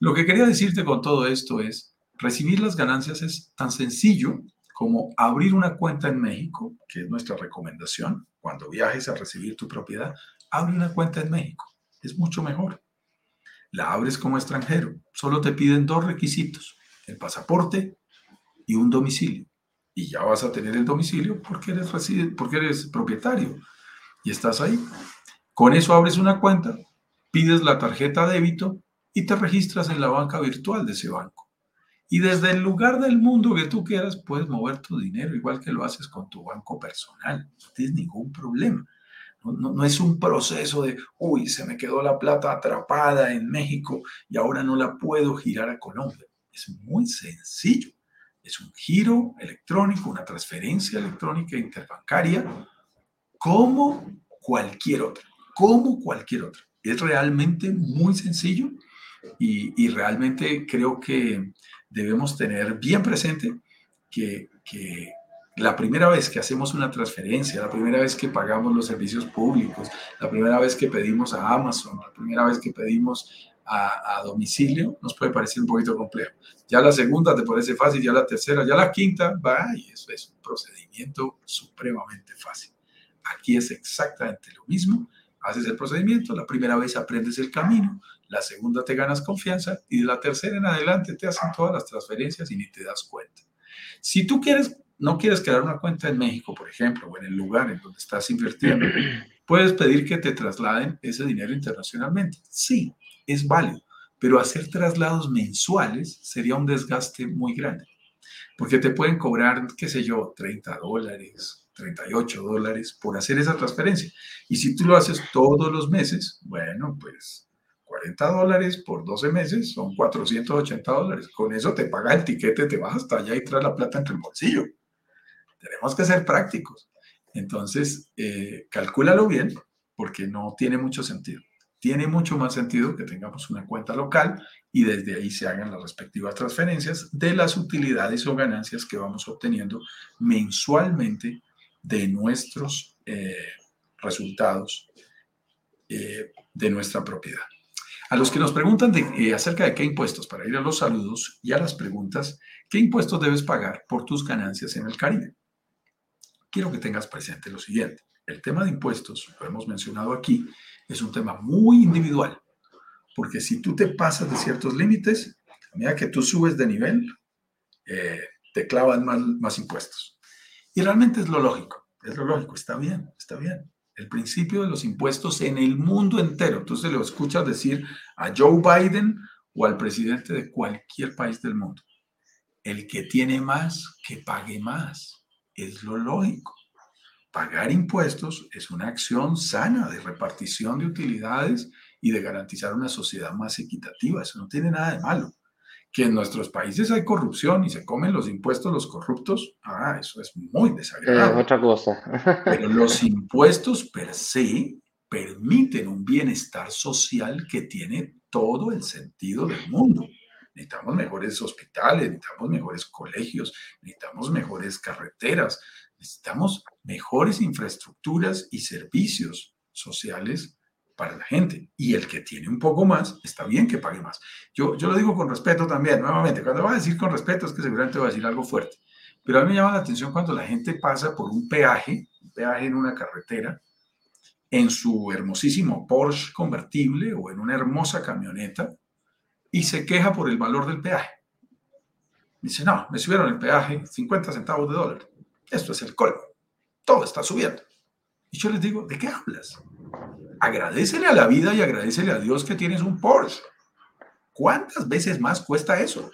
Lo que quería decirte con todo esto es, recibir las ganancias es tan sencillo como abrir una cuenta en México, que es nuestra recomendación. Cuando viajes a recibir tu propiedad, abre una cuenta en México. Es mucho mejor. La abres como extranjero. Solo te piden dos requisitos, el pasaporte y un domicilio. Y ya vas a tener el domicilio porque eres, porque eres propietario y estás ahí. Con eso abres una cuenta, pides la tarjeta débito y te registras en la banca virtual de ese banco. Y desde el lugar del mundo que tú quieras puedes mover tu dinero igual que lo haces con tu banco personal. No tienes ningún problema. No, es un proceso de, uy, se me quedó la plata atrapada en México y ahora no la puedo girar a Colombia. Es muy sencillo. Es un giro electrónico, una transferencia electrónica interbancaria, como cualquier otra, como cualquier otra. Es realmente muy sencillo y, realmente creo que debemos tener bien presente que, que la primera vez que hacemos una transferencia, la primera vez que pagamos los servicios públicos, la primera vez que pedimos a Amazon, la primera vez que pedimos a, domicilio nos puede parecer un poquito complejo. Ya la segunda te parece fácil, ya la tercera, ya la quinta, va, y eso es un procedimiento supremamente fácil. Aquí es exactamente lo mismo. Haces el procedimiento, la primera vez aprendes el camino, la segunda te ganas confianza y de la tercera en adelante te hacen todas las transferencias y ni te das cuenta. Si tú quieres, no quieres crear una cuenta en México, por ejemplo, o en el lugar en donde estás invirtiendo, puedes pedir que te trasladen ese dinero internacionalmente. Sí, es válido, pero hacer traslados mensuales sería un desgaste muy grande, porque te pueden cobrar, qué sé yo, 30 dólares, 38 dólares por hacer esa transferencia. Y si tú lo haces todos los meses, bueno, pues 40 dólares por 12 meses son 480 dólares. Con eso te paga el tiquete, te vas hasta allá y traes la plata entre el bolsillo. Tenemos que ser prácticos. Entonces, eh, calcúlalo bien porque no tiene mucho sentido tiene mucho más sentido que tengamos una cuenta local y desde ahí se hagan las respectivas transferencias de las utilidades o ganancias que vamos obteniendo mensualmente de nuestros eh, resultados eh, de nuestra propiedad. A los que nos preguntan eh, acerca de qué impuestos, para ir a los saludos y a las preguntas, ¿qué impuestos debes pagar por tus ganancias en el Caribe? Quiero que tengas presente lo siguiente. El tema de impuestos, lo hemos mencionado aquí, es un tema muy individual, porque si tú te pasas de ciertos límites, a medida que tú subes de nivel, eh, te clavan más, más impuestos. Y realmente es lo lógico, es lo lógico, está bien, está bien. El principio de los impuestos en el mundo entero, se lo escuchas decir a Joe Biden o al presidente de cualquier país del mundo. El que tiene más, que pague más. Es lo lógico. Pagar impuestos es una acción sana de repartición de utilidades y de garantizar una sociedad más equitativa. Eso no tiene nada de malo. Que en nuestros países hay corrupción y se comen los impuestos los corruptos, ah, eso es muy desagradable. otra cosa. Pero los impuestos per se permiten un bienestar social que tiene todo el sentido del mundo. Necesitamos mejores hospitales, necesitamos mejores colegios, necesitamos mejores carreteras, necesitamos mejores infraestructuras y servicios sociales para la gente. Y el que tiene un poco más, está bien que pague más. Yo, yo lo digo con respeto también, nuevamente, cuando voy a decir con respeto es que seguramente voy a decir algo fuerte. Pero a mí me llama la atención cuando la gente pasa por un peaje, un peaje en una carretera, en su hermosísimo Porsche convertible o en una hermosa camioneta y se queja por el valor del peaje. Dice, no, me subieron el peaje 50 centavos de dólar. Esto es el colmo. Todo está subiendo. Y yo les digo, ¿de qué hablas? Agradecele a la vida y agradecele a Dios que tienes un Porsche. ¿Cuántas veces más cuesta eso?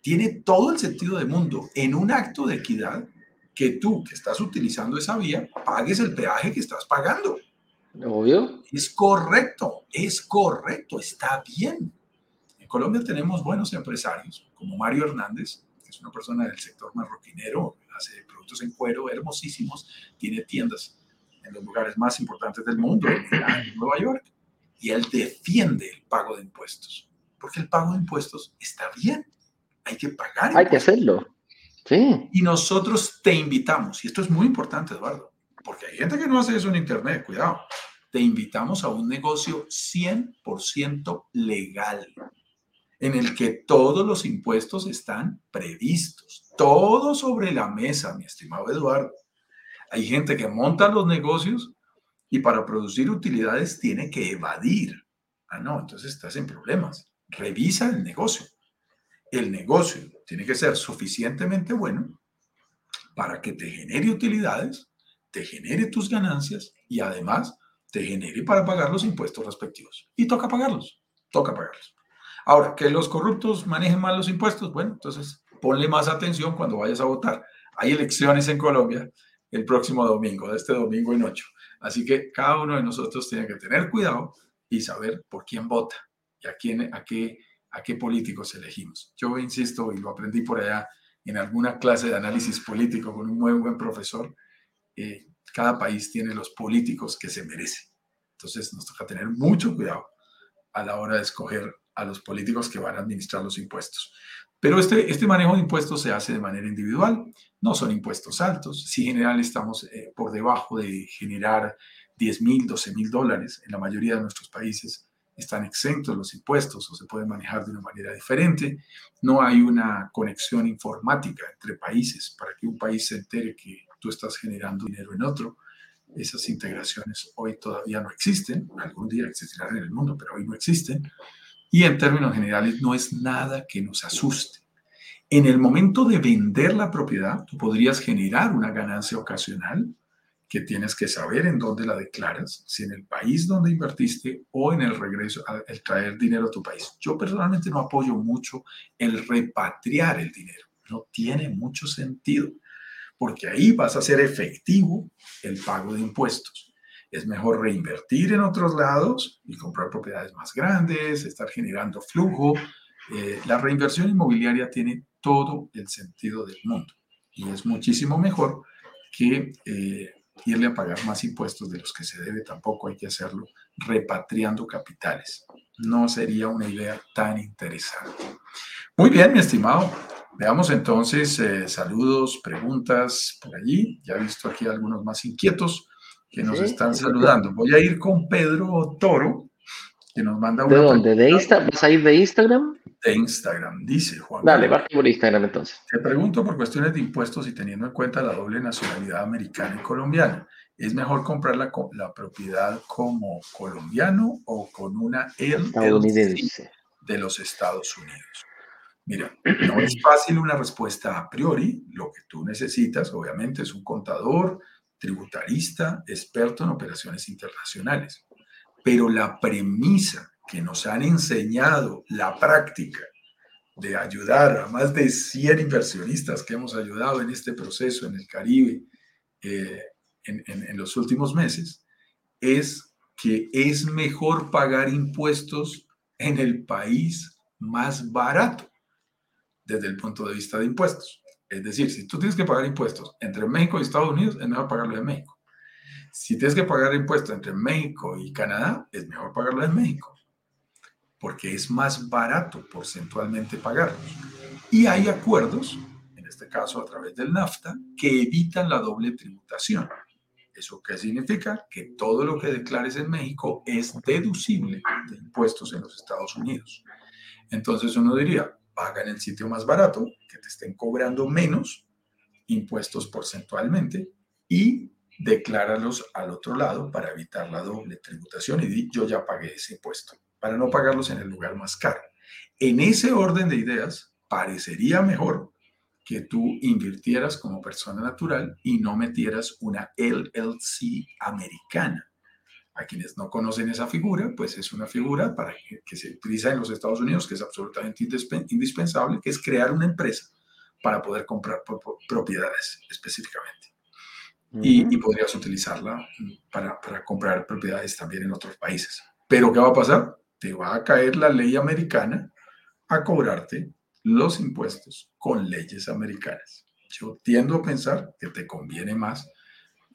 Tiene todo el sentido del mundo en un acto de equidad que tú que estás utilizando esa vía pagues el peaje que estás pagando. Obvio. Es correcto, es correcto, está bien. Colombia tenemos buenos empresarios, como Mario Hernández, que es una persona del sector marroquinero, hace productos en cuero hermosísimos, tiene tiendas en los lugares más importantes del mundo, en Nueva York, y él defiende el pago de impuestos, porque el pago de impuestos está bien, hay que pagar. Hay que hacerlo. Sí. Y nosotros te invitamos, y esto es muy importante, Eduardo, porque hay gente que no hace eso en Internet, cuidado. Te invitamos a un negocio 100% legal, en el que todos los impuestos están previstos, todo sobre la mesa, mi estimado Eduardo. Hay gente que monta los negocios y para producir utilidades tiene que evadir. Ah, no, entonces estás en problemas. Revisa el negocio. El negocio tiene que ser suficientemente bueno para que te genere utilidades te genere tus ganancias y además te genere para pagar los impuestos respectivos. Y toca pagarlos, toca pagarlos. Ahora, que los corruptos manejen mal los impuestos, bueno, entonces ponle más atención cuando vayas a votar. Hay elecciones en Colombia el próximo domingo, de este domingo en ocho. Así que cada uno de nosotros tiene que tener cuidado y saber por quién vota y a, quién, a, qué, a qué políticos elegimos. Yo insisto, y lo aprendí por allá en alguna clase de análisis político con un muy buen profesor, cada país tiene los políticos que se merece. Entonces nos toca tener mucho cuidado a la hora de escoger a los políticos que van a administrar los impuestos. Pero este, este manejo de impuestos se hace de manera individual, no son impuestos altos. Si en general estamos eh, por debajo de generar 10 mil, 12 mil dólares, en la mayoría de nuestros países están exentos los impuestos o se pueden manejar de una manera diferente. No hay una conexión informática entre países para que un país se entere que tú estás generando dinero en otro. Esas integraciones hoy todavía no existen, algún día existirán en el mundo, pero hoy no existen. Y en términos generales no es nada que nos asuste. En el momento de vender la propiedad, tú podrías generar una ganancia ocasional que tienes que saber en dónde la declaras, si en el país donde invertiste o en el regreso, el traer dinero a tu país. Yo personalmente no apoyo mucho el repatriar el dinero. No tiene mucho sentido porque ahí vas a hacer efectivo el pago de impuestos. Es mejor reinvertir en otros lados y comprar propiedades más grandes, estar generando flujo. Eh, la reinversión inmobiliaria tiene todo el sentido del mundo y es muchísimo mejor que eh, irle a pagar más impuestos de los que se debe. Tampoco hay que hacerlo repatriando capitales. No sería una idea tan interesante. Muy bien, mi estimado. Veamos entonces eh, saludos, preguntas por allí. Ya he visto aquí algunos más inquietos que nos están saludando. Voy a ir con Pedro Toro, que nos manda una. ¿De dónde? ¿De Instagram? ¿Vas a ir de Instagram? De Instagram, dice Juan. Dale, va por Instagram entonces. Te pregunto por cuestiones de impuestos y teniendo en cuenta la doble nacionalidad americana y colombiana. ¿Es mejor comprar la, la propiedad como colombiano o con una estadounidense de los Estados Unidos? Mira, no es fácil una respuesta a priori. Lo que tú necesitas, obviamente, es un contador, tributarista, experto en operaciones internacionales. Pero la premisa que nos han enseñado la práctica de ayudar a más de 100 inversionistas que hemos ayudado en este proceso en el Caribe eh, en, en los últimos meses, es que es mejor pagar impuestos en el país más barato desde el punto de vista de impuestos. Es decir, si tú tienes que pagar impuestos entre México y Estados Unidos, es mejor pagarlo en México. Si tienes que pagar impuestos entre México y Canadá, es mejor pagarlo en México, porque es más barato porcentualmente pagarlos. Y hay acuerdos, en este caso a través del NAFTA, que evitan la doble tributación. ¿Eso qué significa? Que todo lo que declares en México es deducible de impuestos en los Estados Unidos. Entonces uno diría, paga en el sitio más barato, que te estén cobrando menos impuestos porcentualmente y decláralos al otro lado para evitar la doble tributación y di, yo ya pagué ese impuesto, para no pagarlos en el lugar más caro. En ese orden de ideas, parecería mejor que tú invirtieras como persona natural y no metieras una LLC americana. A quienes no conocen esa figura, pues es una figura para que, se utiliza en los Estados Unidos, que es absolutamente indispensable, que es crear una empresa para poder comprar propiedades específicamente. y, podrías utilizarla para, para comprar propiedades también en otros países. Pero ¿qué va a pasar? Te va a caer la ley americana a cobrarte los impuestos con leyes americanas. Yo tiendo a pensar que te conviene más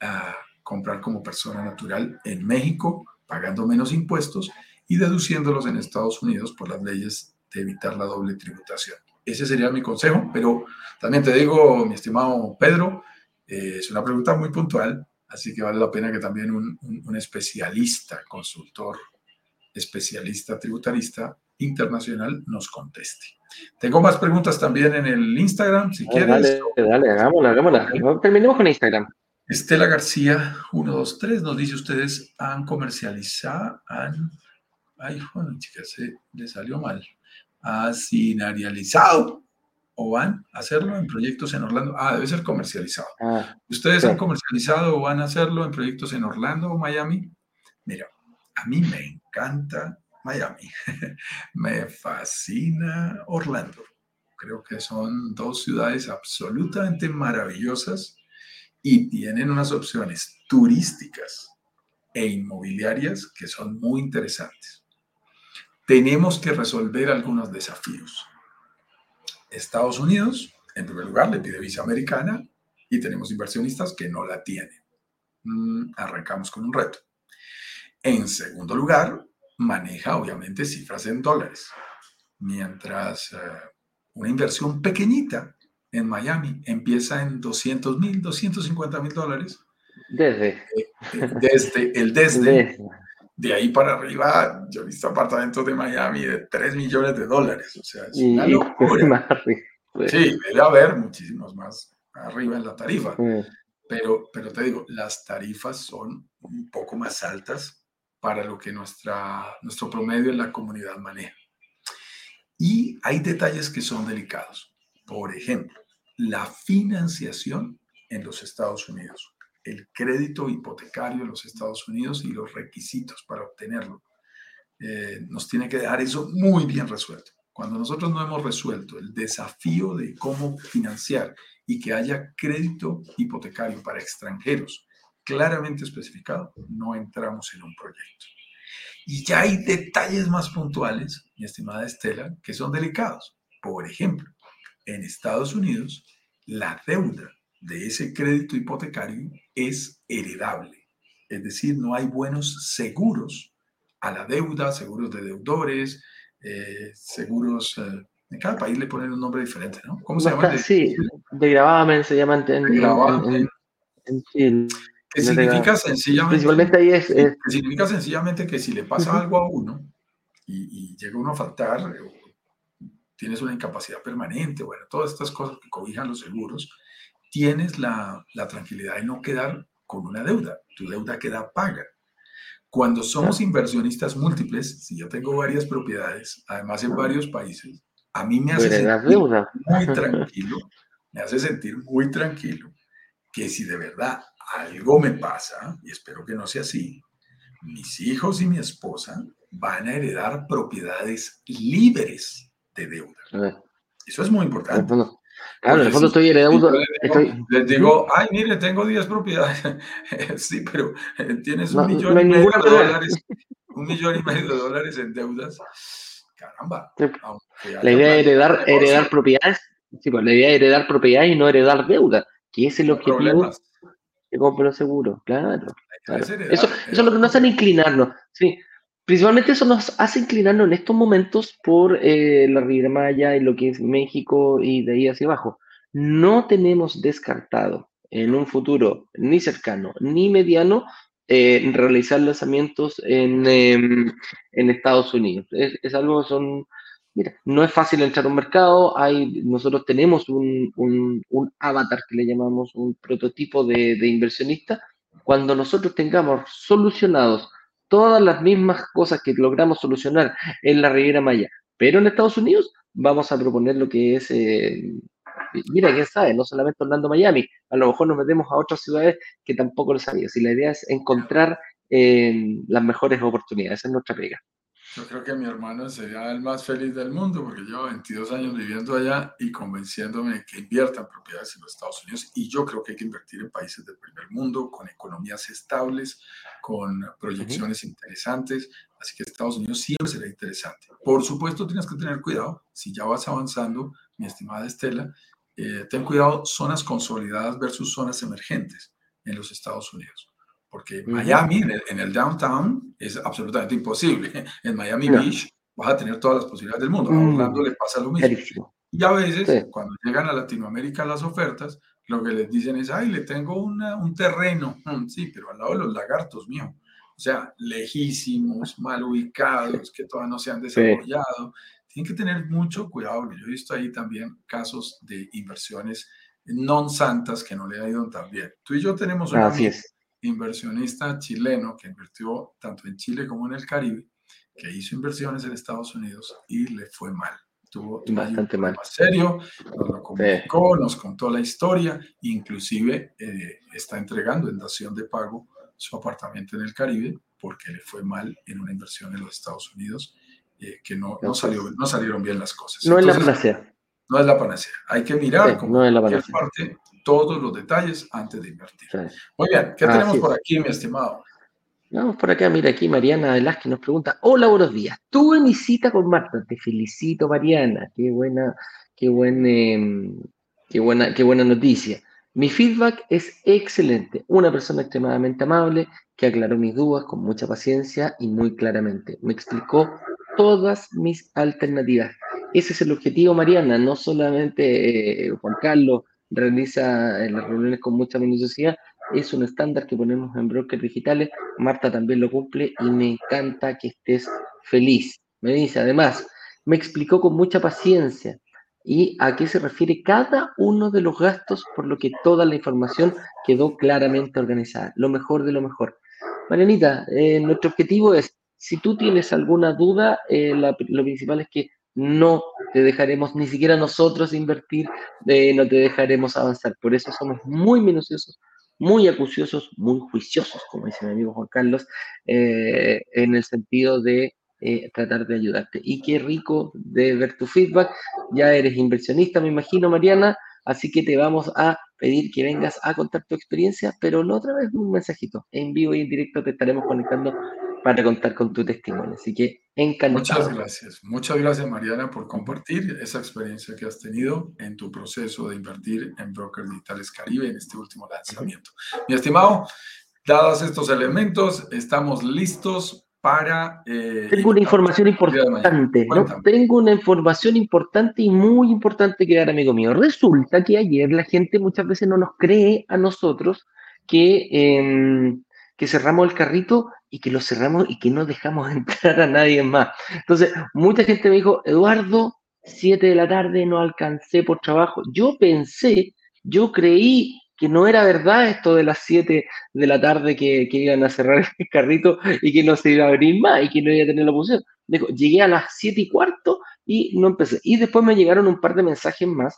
uh, comprar como persona natural en México, pagando menos impuestos y deduciéndolos en Estados Unidos por las leyes de evitar la doble tributación. Ese sería mi consejo, pero también te digo, mi estimado Pedro, eh, es una pregunta muy puntual, así que vale la pena que también un, un, un especialista, consultor, especialista tributarista internacional nos conteste. Tengo más preguntas también en el Instagram, si quieres. Dale, dale, hagámosla, hagámosla. Terminemos con Instagram. Estela García, 123, nos dice, ustedes han comercializado, han, ay, bueno, chicas, se le salió mal, asinarializado o van a hacerlo en proyectos en Orlando. Ah, debe ser comercializado. Ah, ¿Ustedes han comercializado o van a hacerlo en proyectos en Orlando o Miami? Mira, a mí me encanta Miami. Me fascina Orlando. Creo que son dos ciudades absolutamente maravillosas y tienen unas opciones turísticas e inmobiliarias que son muy interesantes. Tenemos que resolver algunos desafíos. Estados Unidos, en primer lugar, le pide visa americana y tenemos inversionistas que no la tienen. Mm, arrancamos con un reto. En segundo lugar, maneja obviamente cifras en dólares, mientras eh, una inversión pequeñita en Miami empieza en 200 mil, 250 mil dólares. Desde. Eh, eh, desde el desde. De ahí para arriba, yo he visto apartamentos de Miami de 3 millones de dólares. O sea, es una locura. Pues. Sí, debe haber muchísimos más arriba en la tarifa. Pero, pero te digo, las tarifas son un poco más altas para lo que nuestra, nuestro promedio en la comunidad maneja. Y hay detalles que son delicados. Por ejemplo, la financiación en los Estados Unidos, el crédito hipotecario en los Estados Unidos y los requisitos para obtenerlo. Eh, nos tiene que dejar eso muy bien resuelto. Cuando nosotros no hemos resuelto el desafío de cómo financiar y que haya crédito hipotecario para extranjeros claramente especificado, no entramos en un proyecto. Y ya hay detalles más puntuales, mi estimada Estela, que son delicados. Por ejemplo, en Estados Unidos, la deuda de ese crédito hipotecario es heredable. Es decir, no hay buenos seguros a la deuda, seguros de deudores, eh, seguros... Eh, en cada país le ponen un nombre diferente, ¿no? ¿Cómo se llama? Sí, de gravamen se llama en, en, que significa sencillamente, ahí es, Que significa sencillamente que si le pasa algo a uno y, llega uno a faltar, tienes una incapacidad permanente, bueno, todas estas cosas que cobijan los seguros, tienes la, la tranquilidad de no quedar con una deuda, tu deuda queda paga. Cuando somos inversionistas múltiples, si yo tengo varias propiedades, además en varios países, a mí me hace sentir muy tranquilo, me hace sentir muy tranquilo que si de verdad algo me pasa, y espero que no sea así, mis hijos y mi esposa van a heredar propiedades libres de deuda. Eso es muy importante. Claro, en el fondo estoy heredando. Les digo, ay, mire, tengo 10 propiedades. sí, pero eh, tienes un millón y medio de dólares, un millón y medio de dólares en deudas. caramba. La idea de heredar, heredar propiedades, sí, pues, la idea de heredar propiedades y no heredar deuda, que es el objetivo de compro seguro, claro. Eso, eso es lo que nos hace inclinarnos, sí. Principalmente eso nos hace inclinarnos en estos momentos por eh, la Riviera Maya y lo que es México y de ahí hacia abajo. No tenemos descartado en un futuro ni cercano ni mediano eh, realizar lanzamientos en, em, en Estados Unidos. Es, es, algo, son, mira, no es fácil entrar a un mercado, hay, nosotros tenemos un, un, un avatar que le llamamos un prototipo de, de inversionista. Cuando nosotros tengamos solucionados todas las mismas cosas que logramos solucionar en la Riviera Maya, pero en Estados Unidos vamos a proponer lo que es, eh, mira, quién sabe, no solamente Orlando, Miami, a lo mejor nos metemos a otras ciudades que tampoco lo sabía. Si la idea es encontrar eh, las mejores oportunidades, esa es nuestra pega. Yo creo que mi hermano sería el más feliz del mundo porque llevo 22 años viviendo allá y convenciéndome que invierta en propiedades en los Estados Unidos. Y yo creo que hay que invertir en países del primer mundo, con economías estables, con proyecciones interesantes. Así que Estados Unidos siempre será interesante. Por supuesto, tienes que tener cuidado. Si ya vas avanzando, mi estimada Estela, eh, ten cuidado zonas consolidadas versus zonas emergentes en los Estados Unidos porque Miami, en el, downtown, es absolutamente imposible. En Miami Beach vas a tener todas las posibilidades del mundo. A mm. Orlando le pasa lo mismo. Y a veces, cuando llegan a Latinoamérica las ofertas, lo que les dicen es, ay, le tengo un terreno. Mm, sí, pero al lado de los lagartos, mío. O sea, lejísimos, mal ubicados, que todavía no se han desarrollado. Tienen que tener mucho cuidado, yo he visto ahí también casos de inversiones non santas que no le ha ido tan bien. Tú y yo tenemos una Así es inversionista chileno que invirtió tanto en Chile como en el Caribe, que hizo inversiones en Estados Unidos y le fue mal. Tuvo, bastante mal. serio, nos lo comunicó, nos contó la historia, inclusive eh, está entregando en dación de pago su apartamento en el Caribe porque le fue mal en una inversión en los Estados Unidos, eh, que no, no, salió, no salieron bien las cosas. No es la. No es la panacea. Hay que mirar como no parte todos los detalles antes de invertir. Muy bien, ¿qué tenemos por aquí, mi estimado? Vamos por acá, mira aquí Mariana Velázquez nos pregunta, hola, buenos días, tuve mi cita con Marta, te felicito Mariana, qué buena, qué buen, em, qué buena, qué buena noticia. Mi feedback es excelente, una persona extremadamente amable que aclaró mis dudas con mucha paciencia y muy claramente. Me explicó todas mis alternativas. Ese es el objetivo, Mariana, no solamente eh, Juan Carlos, realiza en las reuniones con mucha minuciosidad. Es un estándar que ponemos en brokers digitales. Marta también lo cumple y me encanta que estés feliz. Me dice, además, me explicó con mucha paciencia y a qué se refiere cada uno de los gastos, por lo que toda la información quedó claramente organizada. Lo mejor de lo mejor. Marianita, eh, nuestro objetivo es, si tú tienes alguna duda, eh, lo principal es que no te dejaremos ni siquiera nosotros invertir, eh, no te dejaremos avanzar. Por eso somos muy minuciosos, muy acuciosos, muy juiciosos, como dice mi amigo Juan Carlos, eh, en el sentido de eh, tratar de ayudarte. Y qué rico de ver tu feedback. Ya eres inversionista, me imagino, Mariana, así que te vamos a pedir que vengas a contar tu experiencia, pero no otra vez un mensajito. En vivo y en directo te estaremos conectando para contar con tu testimonio. Así que encantado. Muchas gracias. Muchas gracias, Mariana, por compartir esa experiencia que has tenido en tu proceso de invertir en Brokers Digitales Caribe en este último lanzamiento. Mi estimado, dados estos elementos, estamos listos para... Eh, Tengo una información importante, ¿no? Tengo una información importante y muy importante que dar, amigo mío. Resulta que ayer la gente muchas veces no nos cree a nosotros que... Em, que cerramos el carrito y que lo cerramos y que no dejamos entrar a nadie más. Entonces, mucha gente me dijo, Eduardo, 7 de la tarde no alcancé por trabajo. Yo pensé, yo creí que no era verdad esto de las 7 de la tarde que, que, iban a cerrar el carrito y que no se iba a abrir más y que no iba a tener la posición. Digo, llegué a las 7 y cuarto y no empecé. Y después me llegaron un par de mensajes más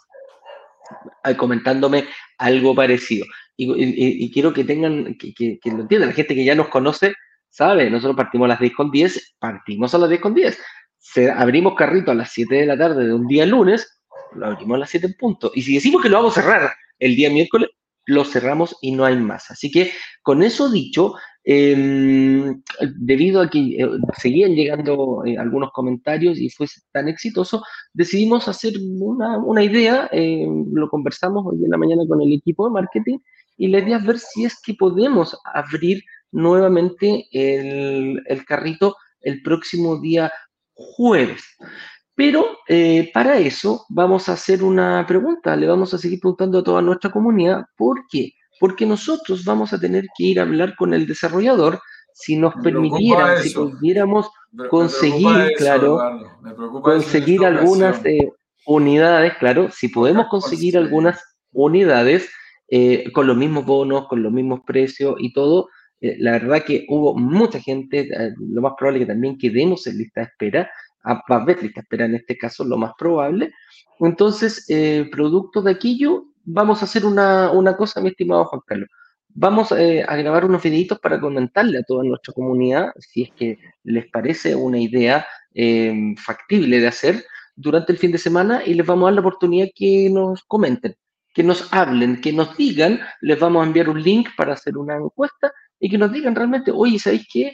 eh, comentándome algo parecido y, quiero que tengan, que, lo entiendan, la gente que ya nos conoce sabe, nosotros partimos a las 10 con 10, partimos a las 10 con 10. Se, abrimos carrito a las 7 de la tarde de un día lunes, lo abrimos a las 7 en punto. Y si decimos que lo vamos a cerrar el día miércoles, lo cerramos y no hay más. Así que con eso dicho, Em, debido a que eh, seguían llegando eh, algunos comentarios y fue tan exitoso, decidimos hacer una, idea, em, lo conversamos hoy en la mañana con el equipo de marketing y la idea es ver si es que podemos abrir nuevamente el, el carrito el próximo día jueves. Pero eh, para eso vamos a hacer una pregunta, le vamos a seguir preguntando a toda nuestra comunidad, ¿por qué? Porque nosotros vamos a tener que ir a hablar con el desarrollador si nos permitiera, si pudiéramos conseguir, claro, conseguir algunas eh, unidades, claro, si podemos conseguir algunas unidades eh, con los mismos bonos, con los mismos precios y todo, la verdad que hubo mucha gente, lo más probable que también quedemos en lista de espera, a que espera en este caso, lo más probable. Entonces, eh, producto de aquello, vamos a hacer una, una cosa, mi estimado Juan Carlos. Vamos eh, a grabar unos videitos para comentarle a toda nuestra comunidad si es que les parece una idea eh, factible de hacer durante el fin de semana y les vamos a dar la oportunidad que nos comenten, que nos hablen, que nos digan, les vamos a enviar un link para hacer una encuesta y que nos digan realmente, oye, ¿sabéis qué?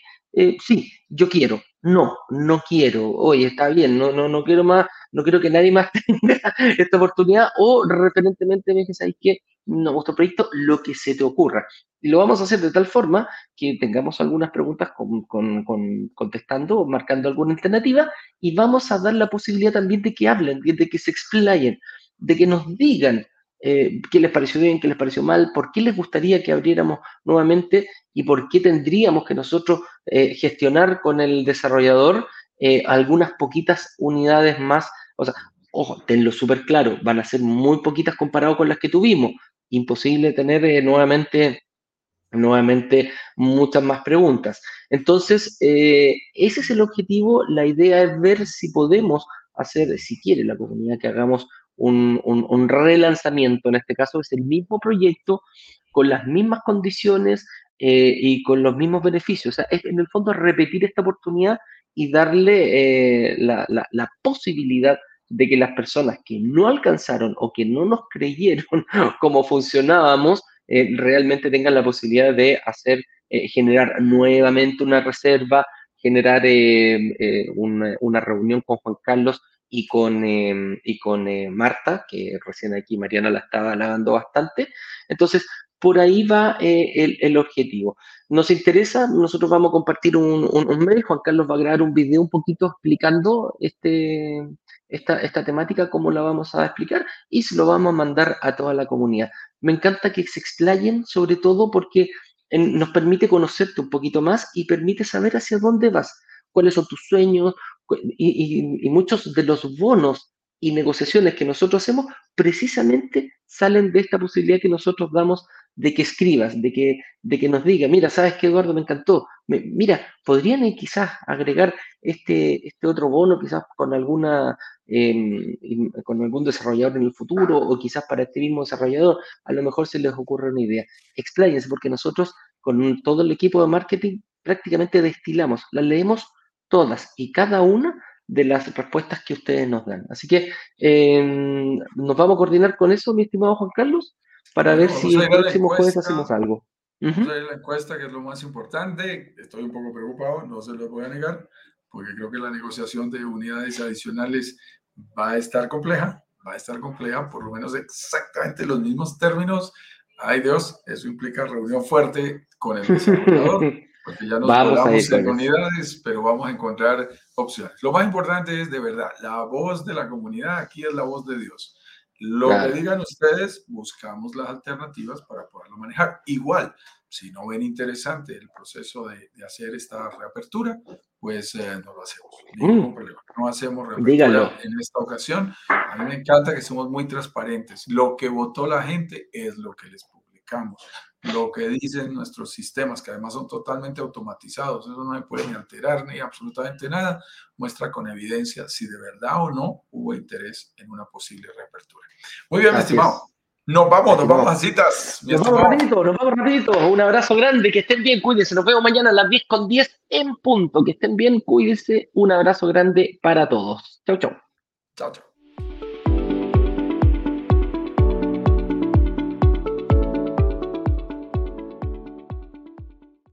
sí, yo quiero, no, no quiero, oye, está bien, no, no, no quiero más, no quiero que nadie más tenga esta oportunidad, o referentemente me dices, ¿sabes qué? No, vuestro proyecto, lo que se te ocurra. Y lo vamos a hacer de tal forma que tengamos algunas preguntas con, con, con, contestando o marcando alguna alternativa y vamos a dar la posibilidad también de que hablen, de que se explayen, de que nos digan eh, qué les pareció bien, qué les pareció mal, por qué les gustaría que abriéramos nuevamente y por qué tendríamos que nosotros eh, gestionar con el desarrollador eh, algunas poquitas unidades más. O sea, ojo, tenlo súper claro, van a ser muy poquitas comparado con las que tuvimos. Imposible tener nuevamente nuevamente muchas más preguntas. Entonces, ese es el objetivo. La idea es ver si podemos hacer, si quiere la comunidad, que hagamos un, relanzamiento, en este caso es el mismo proyecto, con las mismas condiciones eh, y con los mismos beneficios. O sea, es en el fondo repetir esta oportunidad y darle eh, la, posibilidad de que las personas que no alcanzaron o que no nos creyeron cómo funcionábamos, eh, realmente tengan la posibilidad de hacer, generar nuevamente una reserva, generar una, reunión con Juan Carlos y con, em, y con eh, Marta, que recién aquí Mariana la estaba alabando bastante. Entonces, por ahí va eh, el, el, objetivo. Nos interesa, nosotros vamos a compartir un, un, mail, Juan Carlos va a grabar un video un poquito explicando este, esta, esta temática, cómo la vamos a explicar, y se lo vamos a mandar a toda la comunidad. Me encanta que se explayen, sobre todo porque nos permite conocerte un poquito más y permite saber hacia dónde vas, cuáles son tus sueños, y, muchos de los bonos y negociaciones que nosotros hacemos precisamente salen de esta posibilidad que nosotros damos de que escribas, de que, de que nos diga, mira, sabes que Eduardo me encantó, mira, podrían quizás agregar este, este otro bono, quizás con alguna em, con algún desarrollador en el futuro, o quizás para este mismo desarrollador, a lo mejor se les ocurre una idea. Expláyense, porque nosotros con todo el equipo de marketing prácticamente destilamos, las leemos todas y cada una de las respuestas que ustedes nos dan. Así que em, nos vamos a coordinar con eso, mi estimado Juan Carlos, para ver si el próximo jueves hacemos algo. Vamos a la encuesta, que es lo más importante. Estoy un poco preocupado, no se lo voy a negar, porque creo que la negociación de unidades adicionales va a estar compleja, va a estar compleja, por lo menos exactamente los mismos términos. Ay Dios, eso implica reunión fuerte con el desarrollador. Porque ya nos vamos en unidades, pero vamos a encontrar opciones. Lo más importante es, de verdad, la voz de la comunidad aquí es la voz de Dios. Lo que digan ustedes, buscamos las alternativas para poderlo manejar. Igual, si no ven interesante el proceso de, hacer esta reapertura, pues eh, no lo hacemos. Mm. No hacemos reapertura en esta ocasión. A mí me encanta que somos muy transparentes. Lo que votó la gente es lo que les publicamos lo que dicen nuestros sistemas, que además son totalmente automatizados, eso no se puede ni alterar ni absolutamente nada, muestra con evidencia si de verdad o no hubo interés en una posible reapertura. Muy bien, mi estimado. Nos vamos, nos vamos a citas. Nos vamos rapidito, nos vamos rapidito. Un abrazo grande, que estén bien, cuídense. Nos vemos mañana a las 10 con 10 en punto. Que estén bien, cuídense. Un abrazo grande para todos. Chau, chau. Chau, chau.